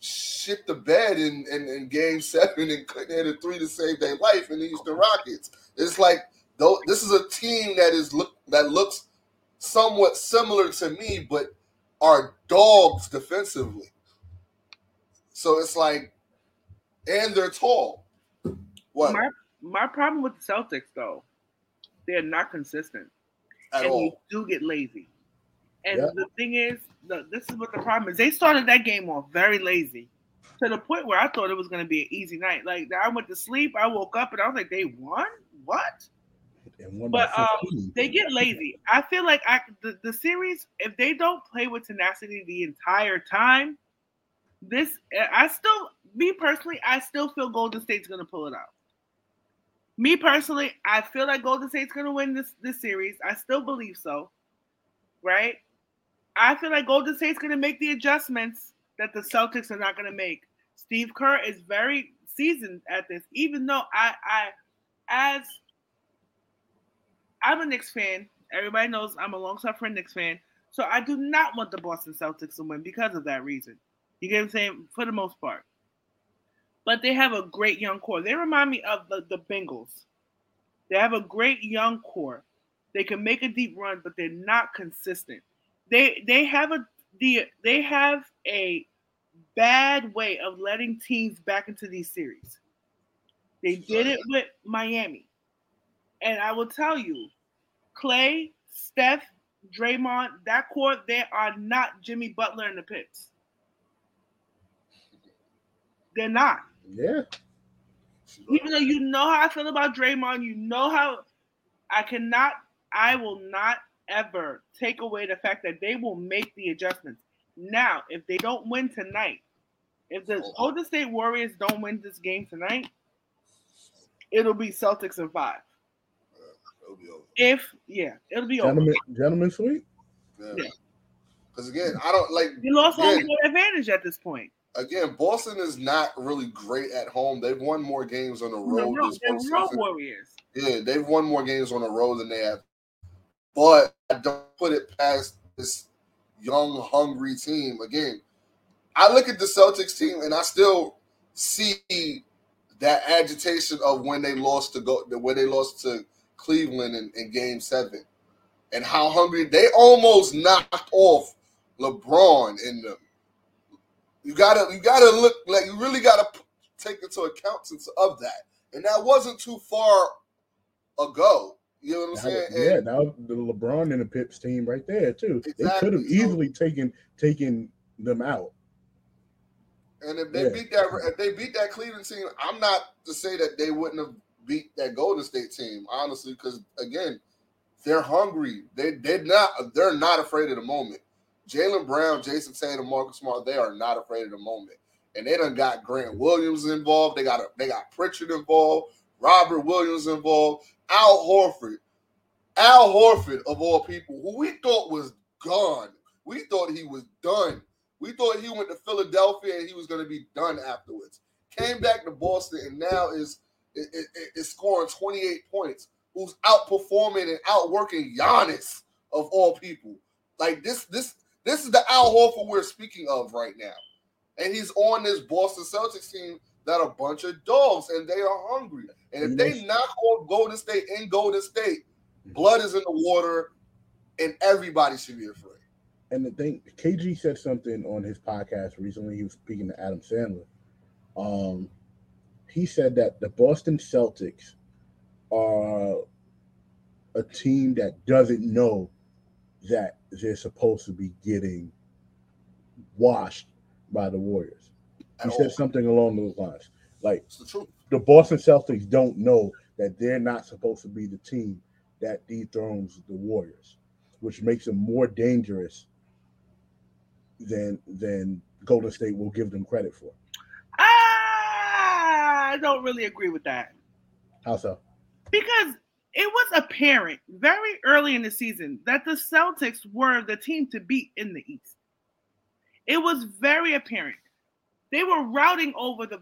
shit the bed in, in, in game seven and couldn't hit a three to save their life in the Houston Rockets. It's like though this is a team that is look that looks somewhat similar to me, but are dogs defensively. So it's like, and they're tall. What
My my problem with the Celtics though, they're not consistent.
at
and
all?
they do get lazy. And
Yeah.
the thing is, the, this is what the problem is. They started that game off very lazy to the point where I thought it was going to be an easy night. Like I went to sleep, I woke up, and I was like, "They won? What?" But um, they get lazy. I feel like I the, the series, if they don't play with tenacity the entire time, this I still me personally, I still feel Golden State's gonna pull it out. Me personally, I feel like Golden State's gonna win this this series. I still believe so. Right? I feel like Golden State's gonna make the adjustments that the Celtics are not gonna make. Steve Kerr is very seasoned at this, even though I I as I'm a Knicks fan. Everybody knows I'm a long suffering Knicks fan. So I do not want the Boston Celtics to win because of that reason. You get what I'm saying? For the most part. But they have a great young core. They remind me of the, the Bengals. They have a great young core. They can make a deep run, but they're not consistent. They they have a the they have a bad way of letting teams back into these series. They did it with Miami. And I will tell you, Klay, Steph, Draymond, that court, they are not Jimmy Butler in the pits. They're not.
Yeah.
Even though you know how I feel about Draymond, you know how I cannot, I will not ever take away the fact that they will make the adjustments. Now, if they don't win tonight, if the oh. Golden State Warriors don't win this game tonight, it'll be Celtics in five.
It'll be over.
If yeah, it'll be over.
Gentlemen, gentlemen, sweet.
Yeah.
Yeah.
Because again, I don't like.
You lost
Yeah.
home court advantage at this point.
Again, Boston is not really great at home. They've won more games on the
The
road
road,
this
the road. Warriors.
Yeah, they've won more games on the road than they have. But I don't put it past this young, hungry team. Again, I look at the Celtics team and I still see that agitation of when they lost to go when they lost to Cleveland in, in game seven. And how hungry they almost knocked off LeBron in them. You gotta you gotta look like you really gotta take into account of that. And that wasn't too far ago. You know what I'm
Now,
saying?
yeah,
And
now the LeBron and the Pips team right there too. They could have easily taken taken them out.
And if they
Yeah.
beat that, if they beat that Cleveland team, I'm not to say that they wouldn't have beat that Golden State team, honestly, because again, they're hungry. They they're not they're not afraid of the moment. Jaylen Brown, Jayson Tatum, Marcus Smart, they are not afraid of the moment. And they done got Grant Williams involved. They got a, they got Pritchard involved, Robert Williams involved, Al Horford. Al Horford, of all people, who we thought was gone. We thought he was done. We thought he went to Philadelphia and he was going to be done afterwards. Came back to Boston and now is is, is- scoring 28 points. Who's outperforming and outworking Giannis of all people? Like this, this, this is the Al Horford we're speaking of right now, and he's on this Boston Celtics team that are a bunch of dogs and they are hungry. And if they knock off Golden State in Golden State, blood is in the water, and everybody should be afraid.
And the thing, KG said something on his podcast recently. He was speaking to Adam Sandler. Um, he said that the Boston Celtics are a team that doesn't know that they're supposed to be getting washed by the Warriors. He said something along those lines. Like
It's the truth.
the Boston Celtics don't know that they're not supposed to be the team that dethrones the Warriors, which makes them more dangerous than than Golden State will give them credit for.
Ah, I don't really agree with that
How so?
because it was apparent very early in the season that the Celtics were the team to beat in the East. It was very apparent. They were routing over the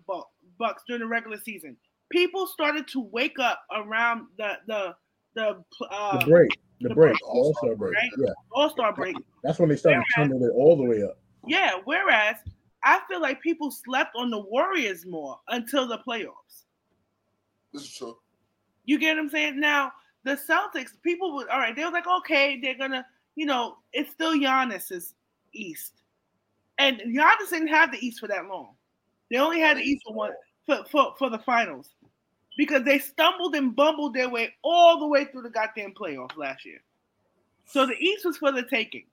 Bucks during the regular season. People started to wake up around the the the uh,
The break, the,
the
break,
break.
All Star break.
Right?
Yeah,
All Star break.
that's when they started
Whereas-
turning it all the way up.
Yeah, whereas I feel like people slept on the Warriors more until the playoffs.
This is true.
You get what I'm saying? Now, the Celtics, people would all right, they were like, okay, they're gonna, you know, it's still Giannis's East. And Giannis didn't have the East for that long. They only had the East for one for, for, for the finals. Because they stumbled and bumbled their way all the way through the goddamn playoffs last year. So the East was for the taking.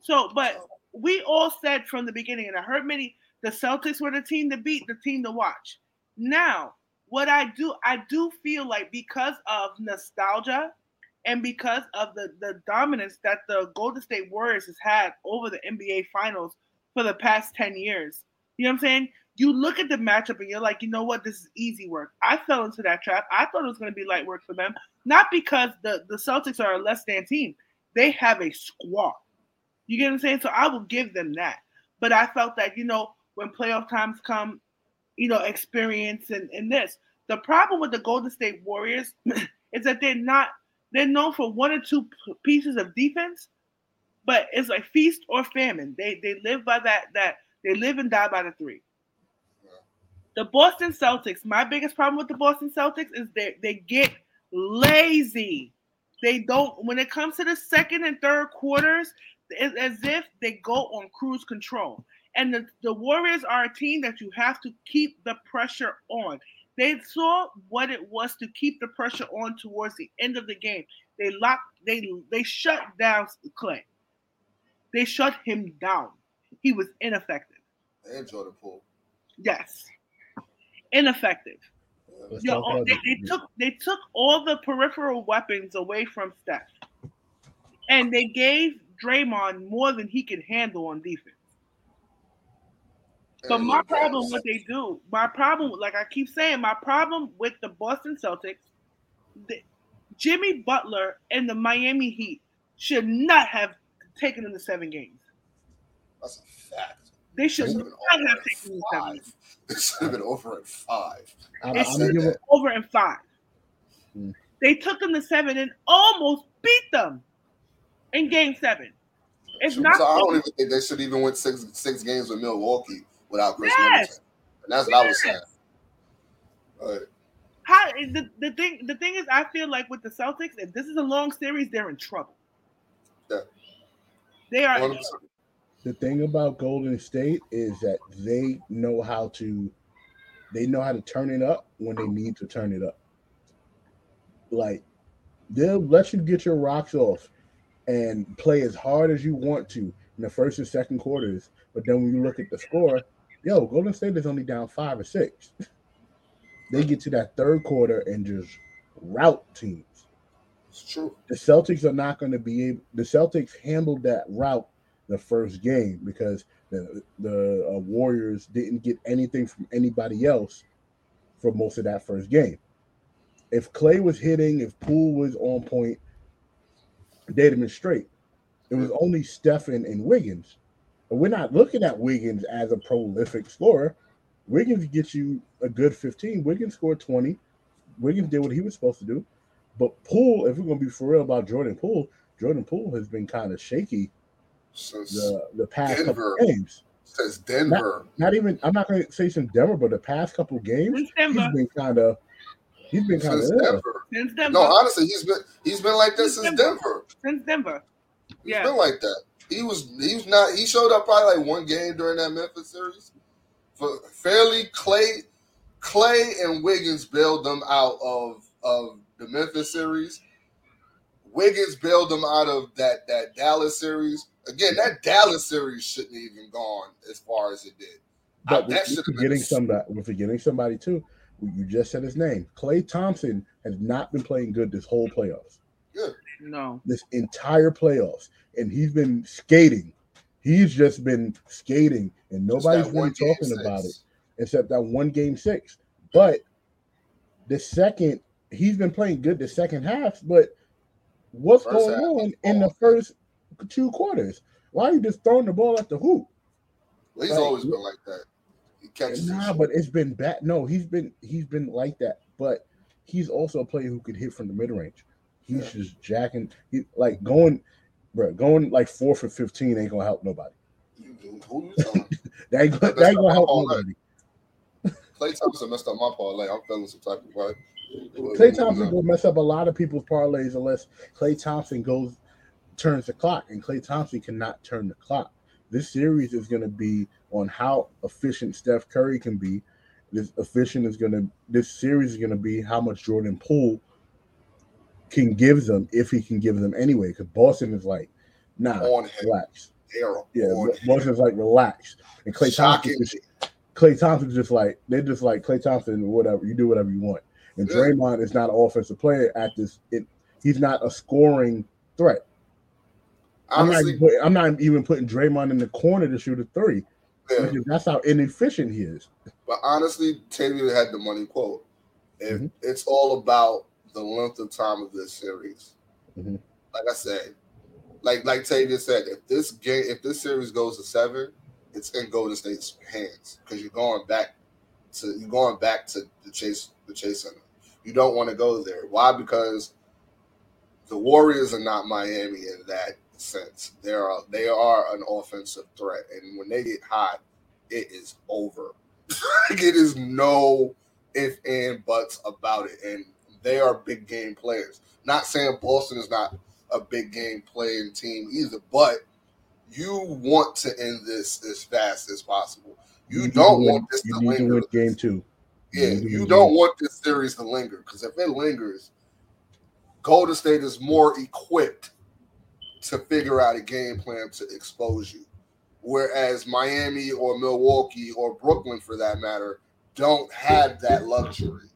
So, but we all said from the beginning, and I heard many, the Celtics were the team to beat, the team to watch. Now, what I do, I do feel like because of nostalgia and because of the, the dominance that the Golden State Warriors has had over the NBA Finals for the past 10 years, you know what I'm saying? You look at the matchup and you're like, you know what, this is easy work. I fell into that trap. I thought it was going to be light work for them, not because the, the Celtics are a less than team. They have a squad. You get what I'm saying? So I will give them that. But I felt that, you know, when playoff times come, you know, experience and, this. The problem with the Golden State Warriors [CLEARS THROAT] is that they're not, they're known for one or two pieces of defense, but it's like feast or famine. They they live by that, that they live and die by the three. The Boston Celtics, my biggest problem with the Boston Celtics is they they get lazy. They don't when it comes to the second and third quarters, it's as if they go on cruise control. And the, the Warriors are a team that you have to keep the pressure on. They saw what it was to keep the pressure on towards the end of the game. They locked, they they shut down Klay. They shut him down. He was ineffective.
And Jordan Poole.
Yes. Ineffective.
Let's
Yo,
talk about
they, they took they took all the peripheral weapons away from Steph, and they gave Draymond more than he could handle on defense. But
And
my problem,
guys,
what they do, my problem, like I keep saying, my problem with the Boston Celtics, the, Jimmy Butler and the Miami Heat should not have taken them to seven games.
That's a fact.
They should not
have been over
taken them
at
to seven.
five. It should have been over at five.
I'm,
It's
I'm gonna give it,
over in five.
Hmm.
They took them to seven and almost beat them in game seven. It's
so
not.
I don't even think they should even win six six games with Milwaukee without Khris
Yes.
Middleton. And that's what I was saying. But
How the, the thing the thing is, I feel like with the Celtics, if this is a long series, they're in trouble.
Yeah.
They are.
100%.
the thing about Golden State is that they know how to they know how to turn it up when they need to turn it up. Like they'll let you get your rocks off and play as hard as you want to in the first and second quarters. But then when you look at the score, yo, Golden State is only down five or six. They get to that third quarter and just route teams
It's true.
the Celtics are not going to be able. The Celtics handled that route the first game because the the uh, Warriors didn't get anything from anybody else for most of that first game. If Klay was hitting, if Poole was on point, they'd have been straight. It was only Stephen and Wiggins. But we're not looking at Wiggins as a prolific scorer. Wiggins gets you a good 15. Wiggins scored 20. Wiggins did what he was supposed to do. But Poole, if we're gonna be for real about Jordan Poole, Jordan Poole has been kind of shaky
Since
the the past
Denver.
couple games.
since Denver.
Not even I'm not gonna say since Denver, but the past couple games he's been kind of he's been kind of
Since Denver.
Since Denver.
No, honestly, he's been he's been like this
Since
since
Denver.
Denver.
Since Denver.
he's been like that. He was he was not he showed up probably like one game during that Memphis series. For fairly Klay Klay and Wiggins bailed them out of of the Memphis series. Wiggins bailed them out of that that Dallas series. Again, that Dallas series shouldn't have even gone as far as it did.
But
Uh,
we're
that should have
forgetting
a-
somebody. We're forgetting somebody too. You just said his name. Klay Thompson has not been playing good this whole playoffs.
No.
This entire playoffs, and he's been skating. He's just been skating, and nobody's really talking about it. except that one game six. But the second, he's been playing good the second half. But what's
First
going on in the first two quarters? Why are you just throwing the ball at the hoop?
Well, he's
Like,
always been like that. He catches
Nah, but it's been bad. No, he's been he's been like that. But he's also a player who could hit from the mid range. He's
Yeah.
just jacking. He like going, bro, going like four for fifteen ain't gonna help nobody.
You- Who you telling? [LAUGHS]
That ain't, that ain't gonna help nobody.
Klay Thompson messed up my parlay. I'm feeling some type of way.
Klay Thompson will mess up a lot of people's parlays unless Klay Thompson goes turns the clock, and Klay Thompson cannot turn the clock. This series is going to be on how efficient Steph Curry can be. This efficient is going to. This series is going to be how much Jordan Poole can give them if he can give them anyway. Because Boston is like, nah,
on
relax. Yeah,
on him.
Boston's like relax, and Klay Thompson
Shocking.
is Klay Thompson's just like they're just like Klay Thompson, whatever you do, whatever you want. And
Yeah.
Draymond is not an offensive player at this. It, he's not a scoring threat. I'm not,
Honestly,
even putting, I'm not even putting Draymond in the corner to shoot a three.
yeah.
That's how inefficient he is.
But honestly, Taylor had the money quote. If
Mhm.
it's all about the length of time of this series.
Mhm.
Like I said, like like Tavia said, if this game, if this series goes to seven, it's in Golden State's hands because you're going back to you're going back to the chase the chase center. You don't want to go there. Why? Because the Warriors are not Miami in that sense. They are they are an offensive threat, and when they get hot, it is over. [LAUGHS] It is no if and buts about it, and they are big game players. Not saying Boston is not a big game playing team either, but you want to end this as fast as possible. You,
need
don't
win-
want this
You
to linger.
game two.
Yeah, you
win
don't want this series to linger because if it lingers, Golden State is more equipped to figure out a game plan to expose you. Whereas Miami or Milwaukee or Brooklyn, for that matter, don't have that luxury.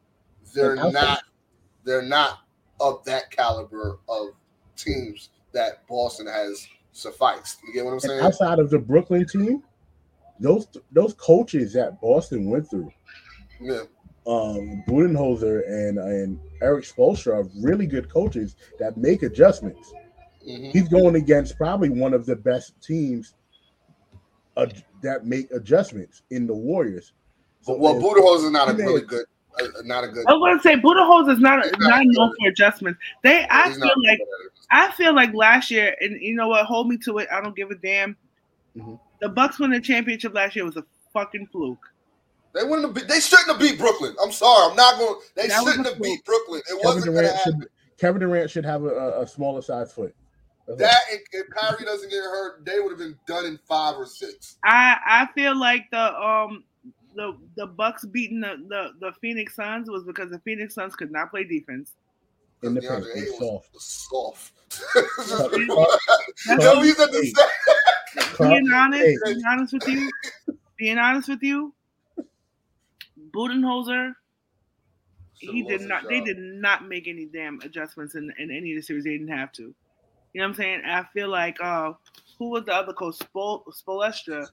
They're not. They're not of that caliber of teams that Boston has sufficed. You get what I'm
And
saying?
outside of the Brooklyn team, those those coaches that Boston went through,
Yeah.
um, Budenholzer and and Erik Spoelstra are really good coaches that make adjustments.
Mhm.
He's going against probably one of the best teams uh, that make adjustments in the Warriors. So
Well, Budenholzer is not a really good, uh, not a good.
I was gonna say Budenholzer is not
He's
is
not
not known for adjustments. They I
he's
feel like
good at it.
I feel like last year, and you know what? Hold me to it. I don't give a damn.
Mhm.
The Bucks winning the championship last year was a fucking fluke.
They wouldn't have. Beat, they shouldn't have beat Brooklyn. I'm sorry. I'm not going. They
That
shouldn't have beat Brooklyn. It
Kevin
wasn't going to
Durant
happen.
should Kevin Durant should have a, a, a smaller size foot. That's.
That and if Kyrie doesn't get hurt, they would have been done in five or six.
I I feel like the um the the Bucks beating the the, the Phoenix Suns was because the Phoenix Suns could not play defense.
in the
DeAndre
paint,
Ayton was,
soft.
was soft. [LAUGHS]
That's
no, he's at the
being honest,
Hey.
being honest with you, being honest with you, Budenholzer, he did not. They did not make any damn adjustments in, in any of the series. They didn't have to. You know what I'm saying? I feel like uh, who was the other coach? Spol- Spoelstra.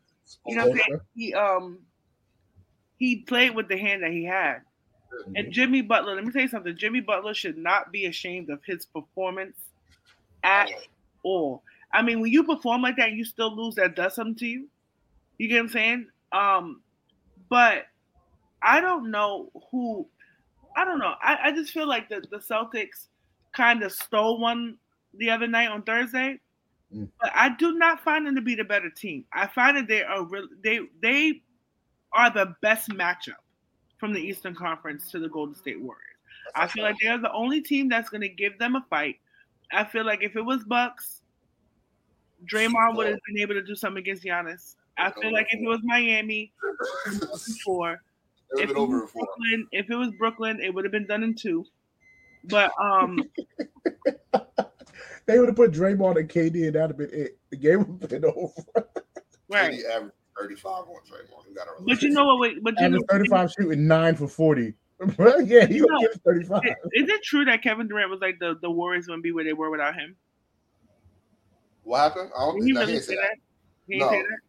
You know what I'm saying? He um he played with the hand that he had. And Jimmy Butler, let me tell you something. Jimmy Butler should not be ashamed of his performance at all. I mean, when you perform like that, you still lose. That does something to you. You get what I'm saying? Um, but I don't know who. I don't know. I, I just feel like the, the Celtics kind of stole one the other night on Thursday.
Mm.
But I do not find them to be the better team. I find that they are real. They they are the best matchup from the Eastern Conference to the Golden State Warriors. I feel like they're the only team that's going to give them a fight. I feel like if it was Bucks, Draymond would have been able to do something against Giannis. I feel like if it was Miami, before if it, was
it for.
Brooklyn, if it was Brooklyn, it would have been done in two. But um, [LAUGHS]
They would have put Draymond and KD, and that'd have been it. The game would have been over.
right.
He averaged 35 on Draymond. You gotta
But you know what? wait, But you
And
know,
the 35 shooting nine for 40. [LAUGHS] yeah, he
You know,
35.
is it true that Kevin Durant was like the, the Warriors wouldn't be where they were without him?
What happened? I don't
Did
think
he
no, he
really
didn't
say
say
that?
that.
He
No.
say that.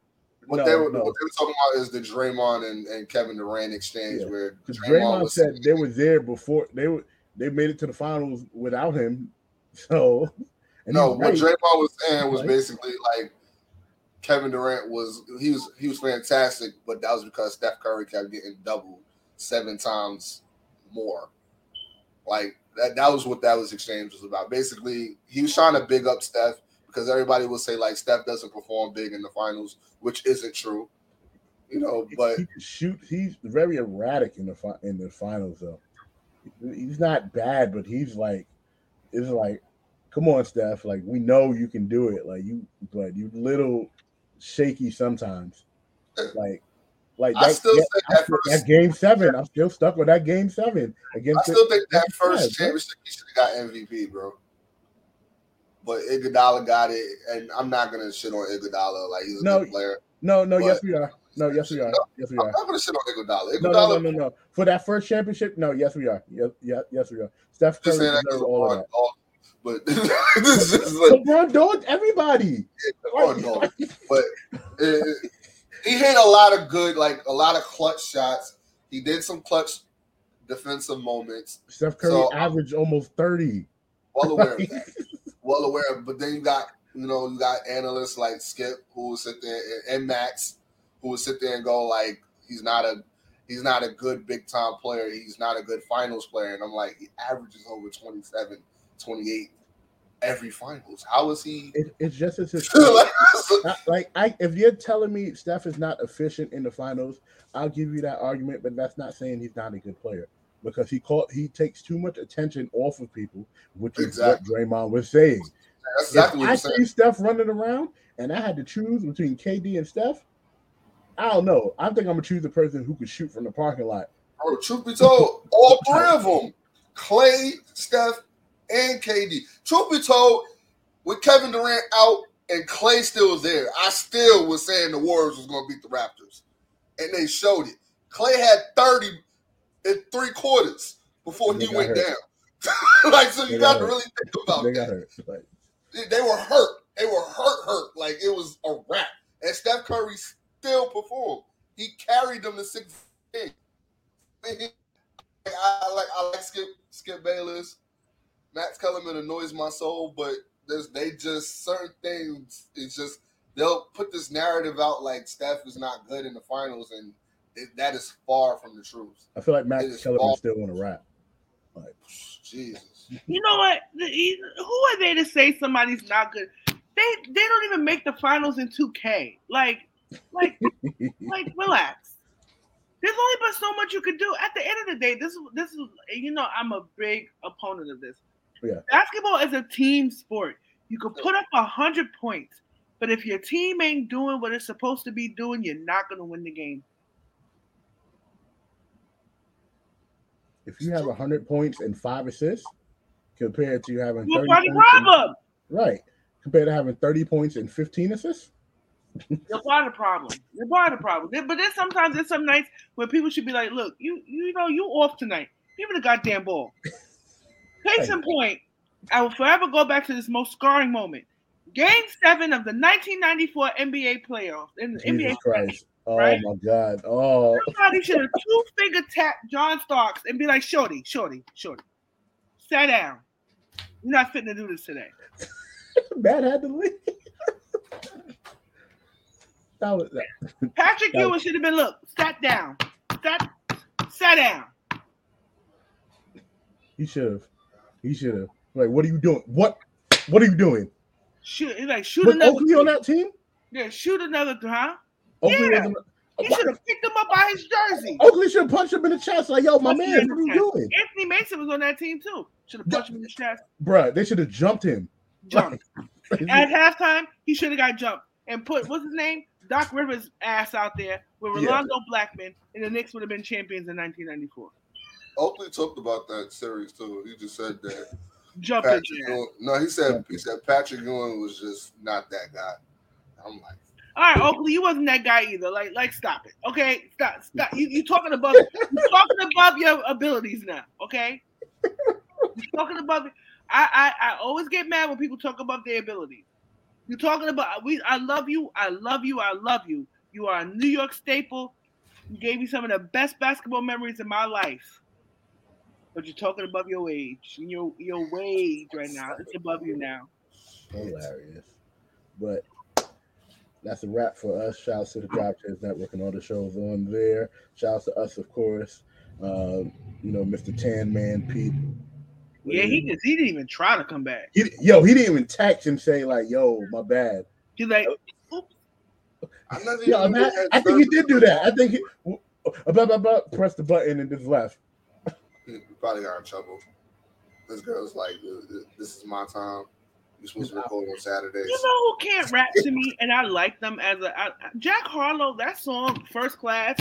What
No,
they were
no.
what they were talking about is the Draymond and, and Kevin Durant exchange
Yeah.
where Draymond,
Draymond
was
said they were there before they were they made it to the finals without him. [LAUGHS] So and
no, what
right.
Draymond was saying was
Right.
basically like Kevin Durant was he was he was fantastic, but that was because Steph Curry kept getting doubled seven times more. Like that that was what that was exchange was about. Basically, he was trying to big up Steph because everybody would say like Steph doesn't perform big in the finals, which isn't true. You know, but
he shoot. He's very erratic in the fi- in the finals though. He's not bad, but he's like it's like, come on, Steph. Like we know you can do it. Like you, but you little shaky sometimes. Like, like
I
that,
still
that,
think that first-
that game seven. I'm still stuck with that game seven
I
against.
still think that first
Cavs,
championship he should have got MVP, bro. But Iguodala got it, and I'm not gonna shit on Iguodala like he's a
No,
good player.
No, no,
But-
yes we are. No, yes we are. Yes we are.
I'm not gonna shit on Iguodala.
No,
Iguodala,
no, no, no, no. For that first championship, no, yes we are. Yes, yes, yes we are. Steph Curry
because
deserves all of
LeBron
that.
dog. But [LAUGHS] this is like
LeBron doing everybody.
LeBron dog. But uh, he hit a lot of good, like a lot of clutch shots. He did some clutch defensive moments.
Steph Curry
So-
averaged almost thirty.
Well aware of [LAUGHS] that. well aware of, but then you got you know you got analysts like Skip who will sit there and, and Max who will sit there and go like he's not a he's not a good big time player he's not a good finals player and I'm like he averages over 27 28 every finals how is he
It, it's just as his [LAUGHS]
Like,
I- like I if you're telling me Steph is not efficient in the finals, I'll give you that argument, but that's not saying he's not a good player because he caught he takes too much attention off of people, which is
Exactly.
what Draymond was saying.
That's exactly
if
what
I see Steph running around and I had to choose between KD and Steph, I don't know. I think I'm gonna choose the person who could shoot from the parking lot.
Bro, truth be told, all three of them, Klay, Steph, and KD. Truth be told, with Kevin Durant out and Klay still was there, I still was saying the Warriors was going to beat the Raptors, and they showed it. Klay had 30 in three quarters before he went
hurt.
down. [LAUGHS] like, so you
got
got to really think about
They
that
got hurt. Like,
they- they were hurt. They were hurt, hurt. Like it was a wrap. And Steph Curry still performed. He carried them to six. I I like I like Skip Skip Bayless. Max Kellerman annoys my soul, but there's they just certain things. It's just they'll put this narrative out like Steph is not good in the finals, and it, that is far from the truth.
I feel like Max Kellerman
all-
still want to rap.
Like [SIGHS] Jesus.
You know what? Who are they to say somebody's not good? They they don't even make the finals in 2K. Like, like, [LAUGHS] like, relax. There's only but so much you could do. At the end of the day, this is this is you know I'm a big opponent of this.
Yeah.
Basketball is a team sport. You can put up a hundred points, but if your team ain't doing what it's supposed to be doing, you're not gonna win the game.
if you have hundred points and five assists, compared to you having
You're
30
part of the
points and-
problem.
right, compared to having thirty points and fifteen assists.
You're part of the problem. You're part of the problem. But then sometimes there's some nights where people should be like, "Look, you you know you off tonight. Give me the goddamn ball." [LAUGHS] Case in point, I will forever go back to this most scarring moment. Game seven of the 1994 NBA playoffs in the NBA.
Jesus Christ! Oh
right?
my God! Oh,
Somebody should have two finger tap John Starks and be like, "Shorty, shorty, shorty, sit down. You're not fitting to do this today." [LAUGHS]
Matt had to leave. [LAUGHS] that was that.
Patrick [LAUGHS] Ewing should have been, "Look, sat down, sat, sat down."
He should have. He should have. Like, what are you doing? What? What are you doing?
Shoot, like shoot
Was
another.
Oakley on that team?
Yeah, shoot another, huh?
Oakley
Yeah. He should have picked him up by his jersey.
Oakley should have punched him in the chest. Like, yo, my
Punched
man, what are you doing,
Anthony Mason was on that team too. Should have punched him in the chest.
Bruh, They should have jumped him.
Jumped. [LAUGHS] At halftime, he should have got jumped and put what's his name? Doc Rivers' ass out there with
Yeah.
Rolando Blackman, and the Knicks would have been champions in 1994.
Oakley talked about that series too. He just said that
Jump in
Patrick. Ewing, no, he said he said Patrick Ewing was just not that guy. I'm like,
All right, Oakley, you wasn't that guy either. Like, like, stop it. Okay, stop, stop. You you talking above you talking above your abilities now. Okay, you talking above. I, I I always get mad when people talk about their abilities. You're talking about we. I love you. I love you. I love you. You are a New York staple. You gave me some of the best basketball memories in my life. But you're talking above your age. Your your wage right now. It's above you now.
Hilarious. But that's a wrap for us. Shouts to the Drop Chairs Network and all the shows on there. Shouts to us, of course. Um, you know, Mr. Tan Man Pete.
Yeah, he just he didn't even try to come back.
He, yo, he didn't even text him saying like, "Yo, my bad."
He's like,
I never
Yeah,
even knew
man,
he had
I think he did do that. I think he uh, blah, blah, blah, pressed the button and just left.
He probably got in trouble. This girl's like, "This is my time. You're supposed to record on Saturdays."
You know who can't rap to me, and I like them as a I, Jack Harlow. That song, First Class,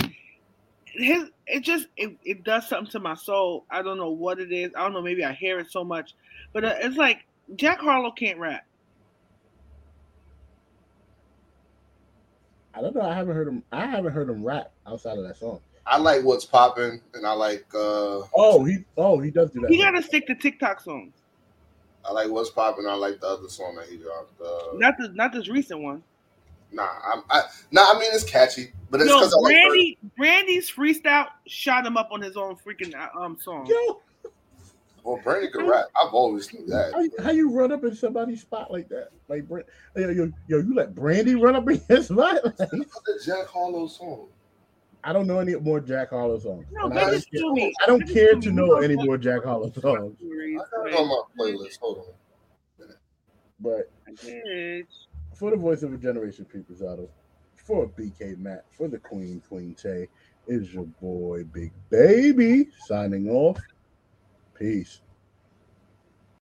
his it just it, it does something to my soul. I don't know what it is. I don't know. Maybe I hear it so much, but uh, it's like Jack Harlow can't rap.
I don't know. I haven't heard him. I haven't heard him rap outside of that song.
I like what's popping, and I like uh
Oh, he oh he does do that.
He got to stick to TikTok songs,
I like what's popping. I like the other song that he dropped. Uh,
not the not this recent one.
nah, I'm, I nah. I mean, it's catchy, but it's
No,
because like. her.
Brandy Brandy's freestyle shot him up on his own freaking uh, um song.
Yo,
Well, Brandy can rap. I've always knew that.
how, you- how you run up in somebody's spot like that? Like, Bra- yo, yo, yo, you let Brandy run up in his [LAUGHS] spot? Like,
the Jack Harlow song.
I don't know any more Jack Harlow songs.
No,
And
they
I,
just do me.
I don't
They
care to
me.
know any more Jack Harlow songs.
I got it on my playlist. Hold on.
But for the voice of a generation, Pete Rosado, for BK Matt, for the Queen, Queen Tay, is your boy Big Baby signing off. Peace.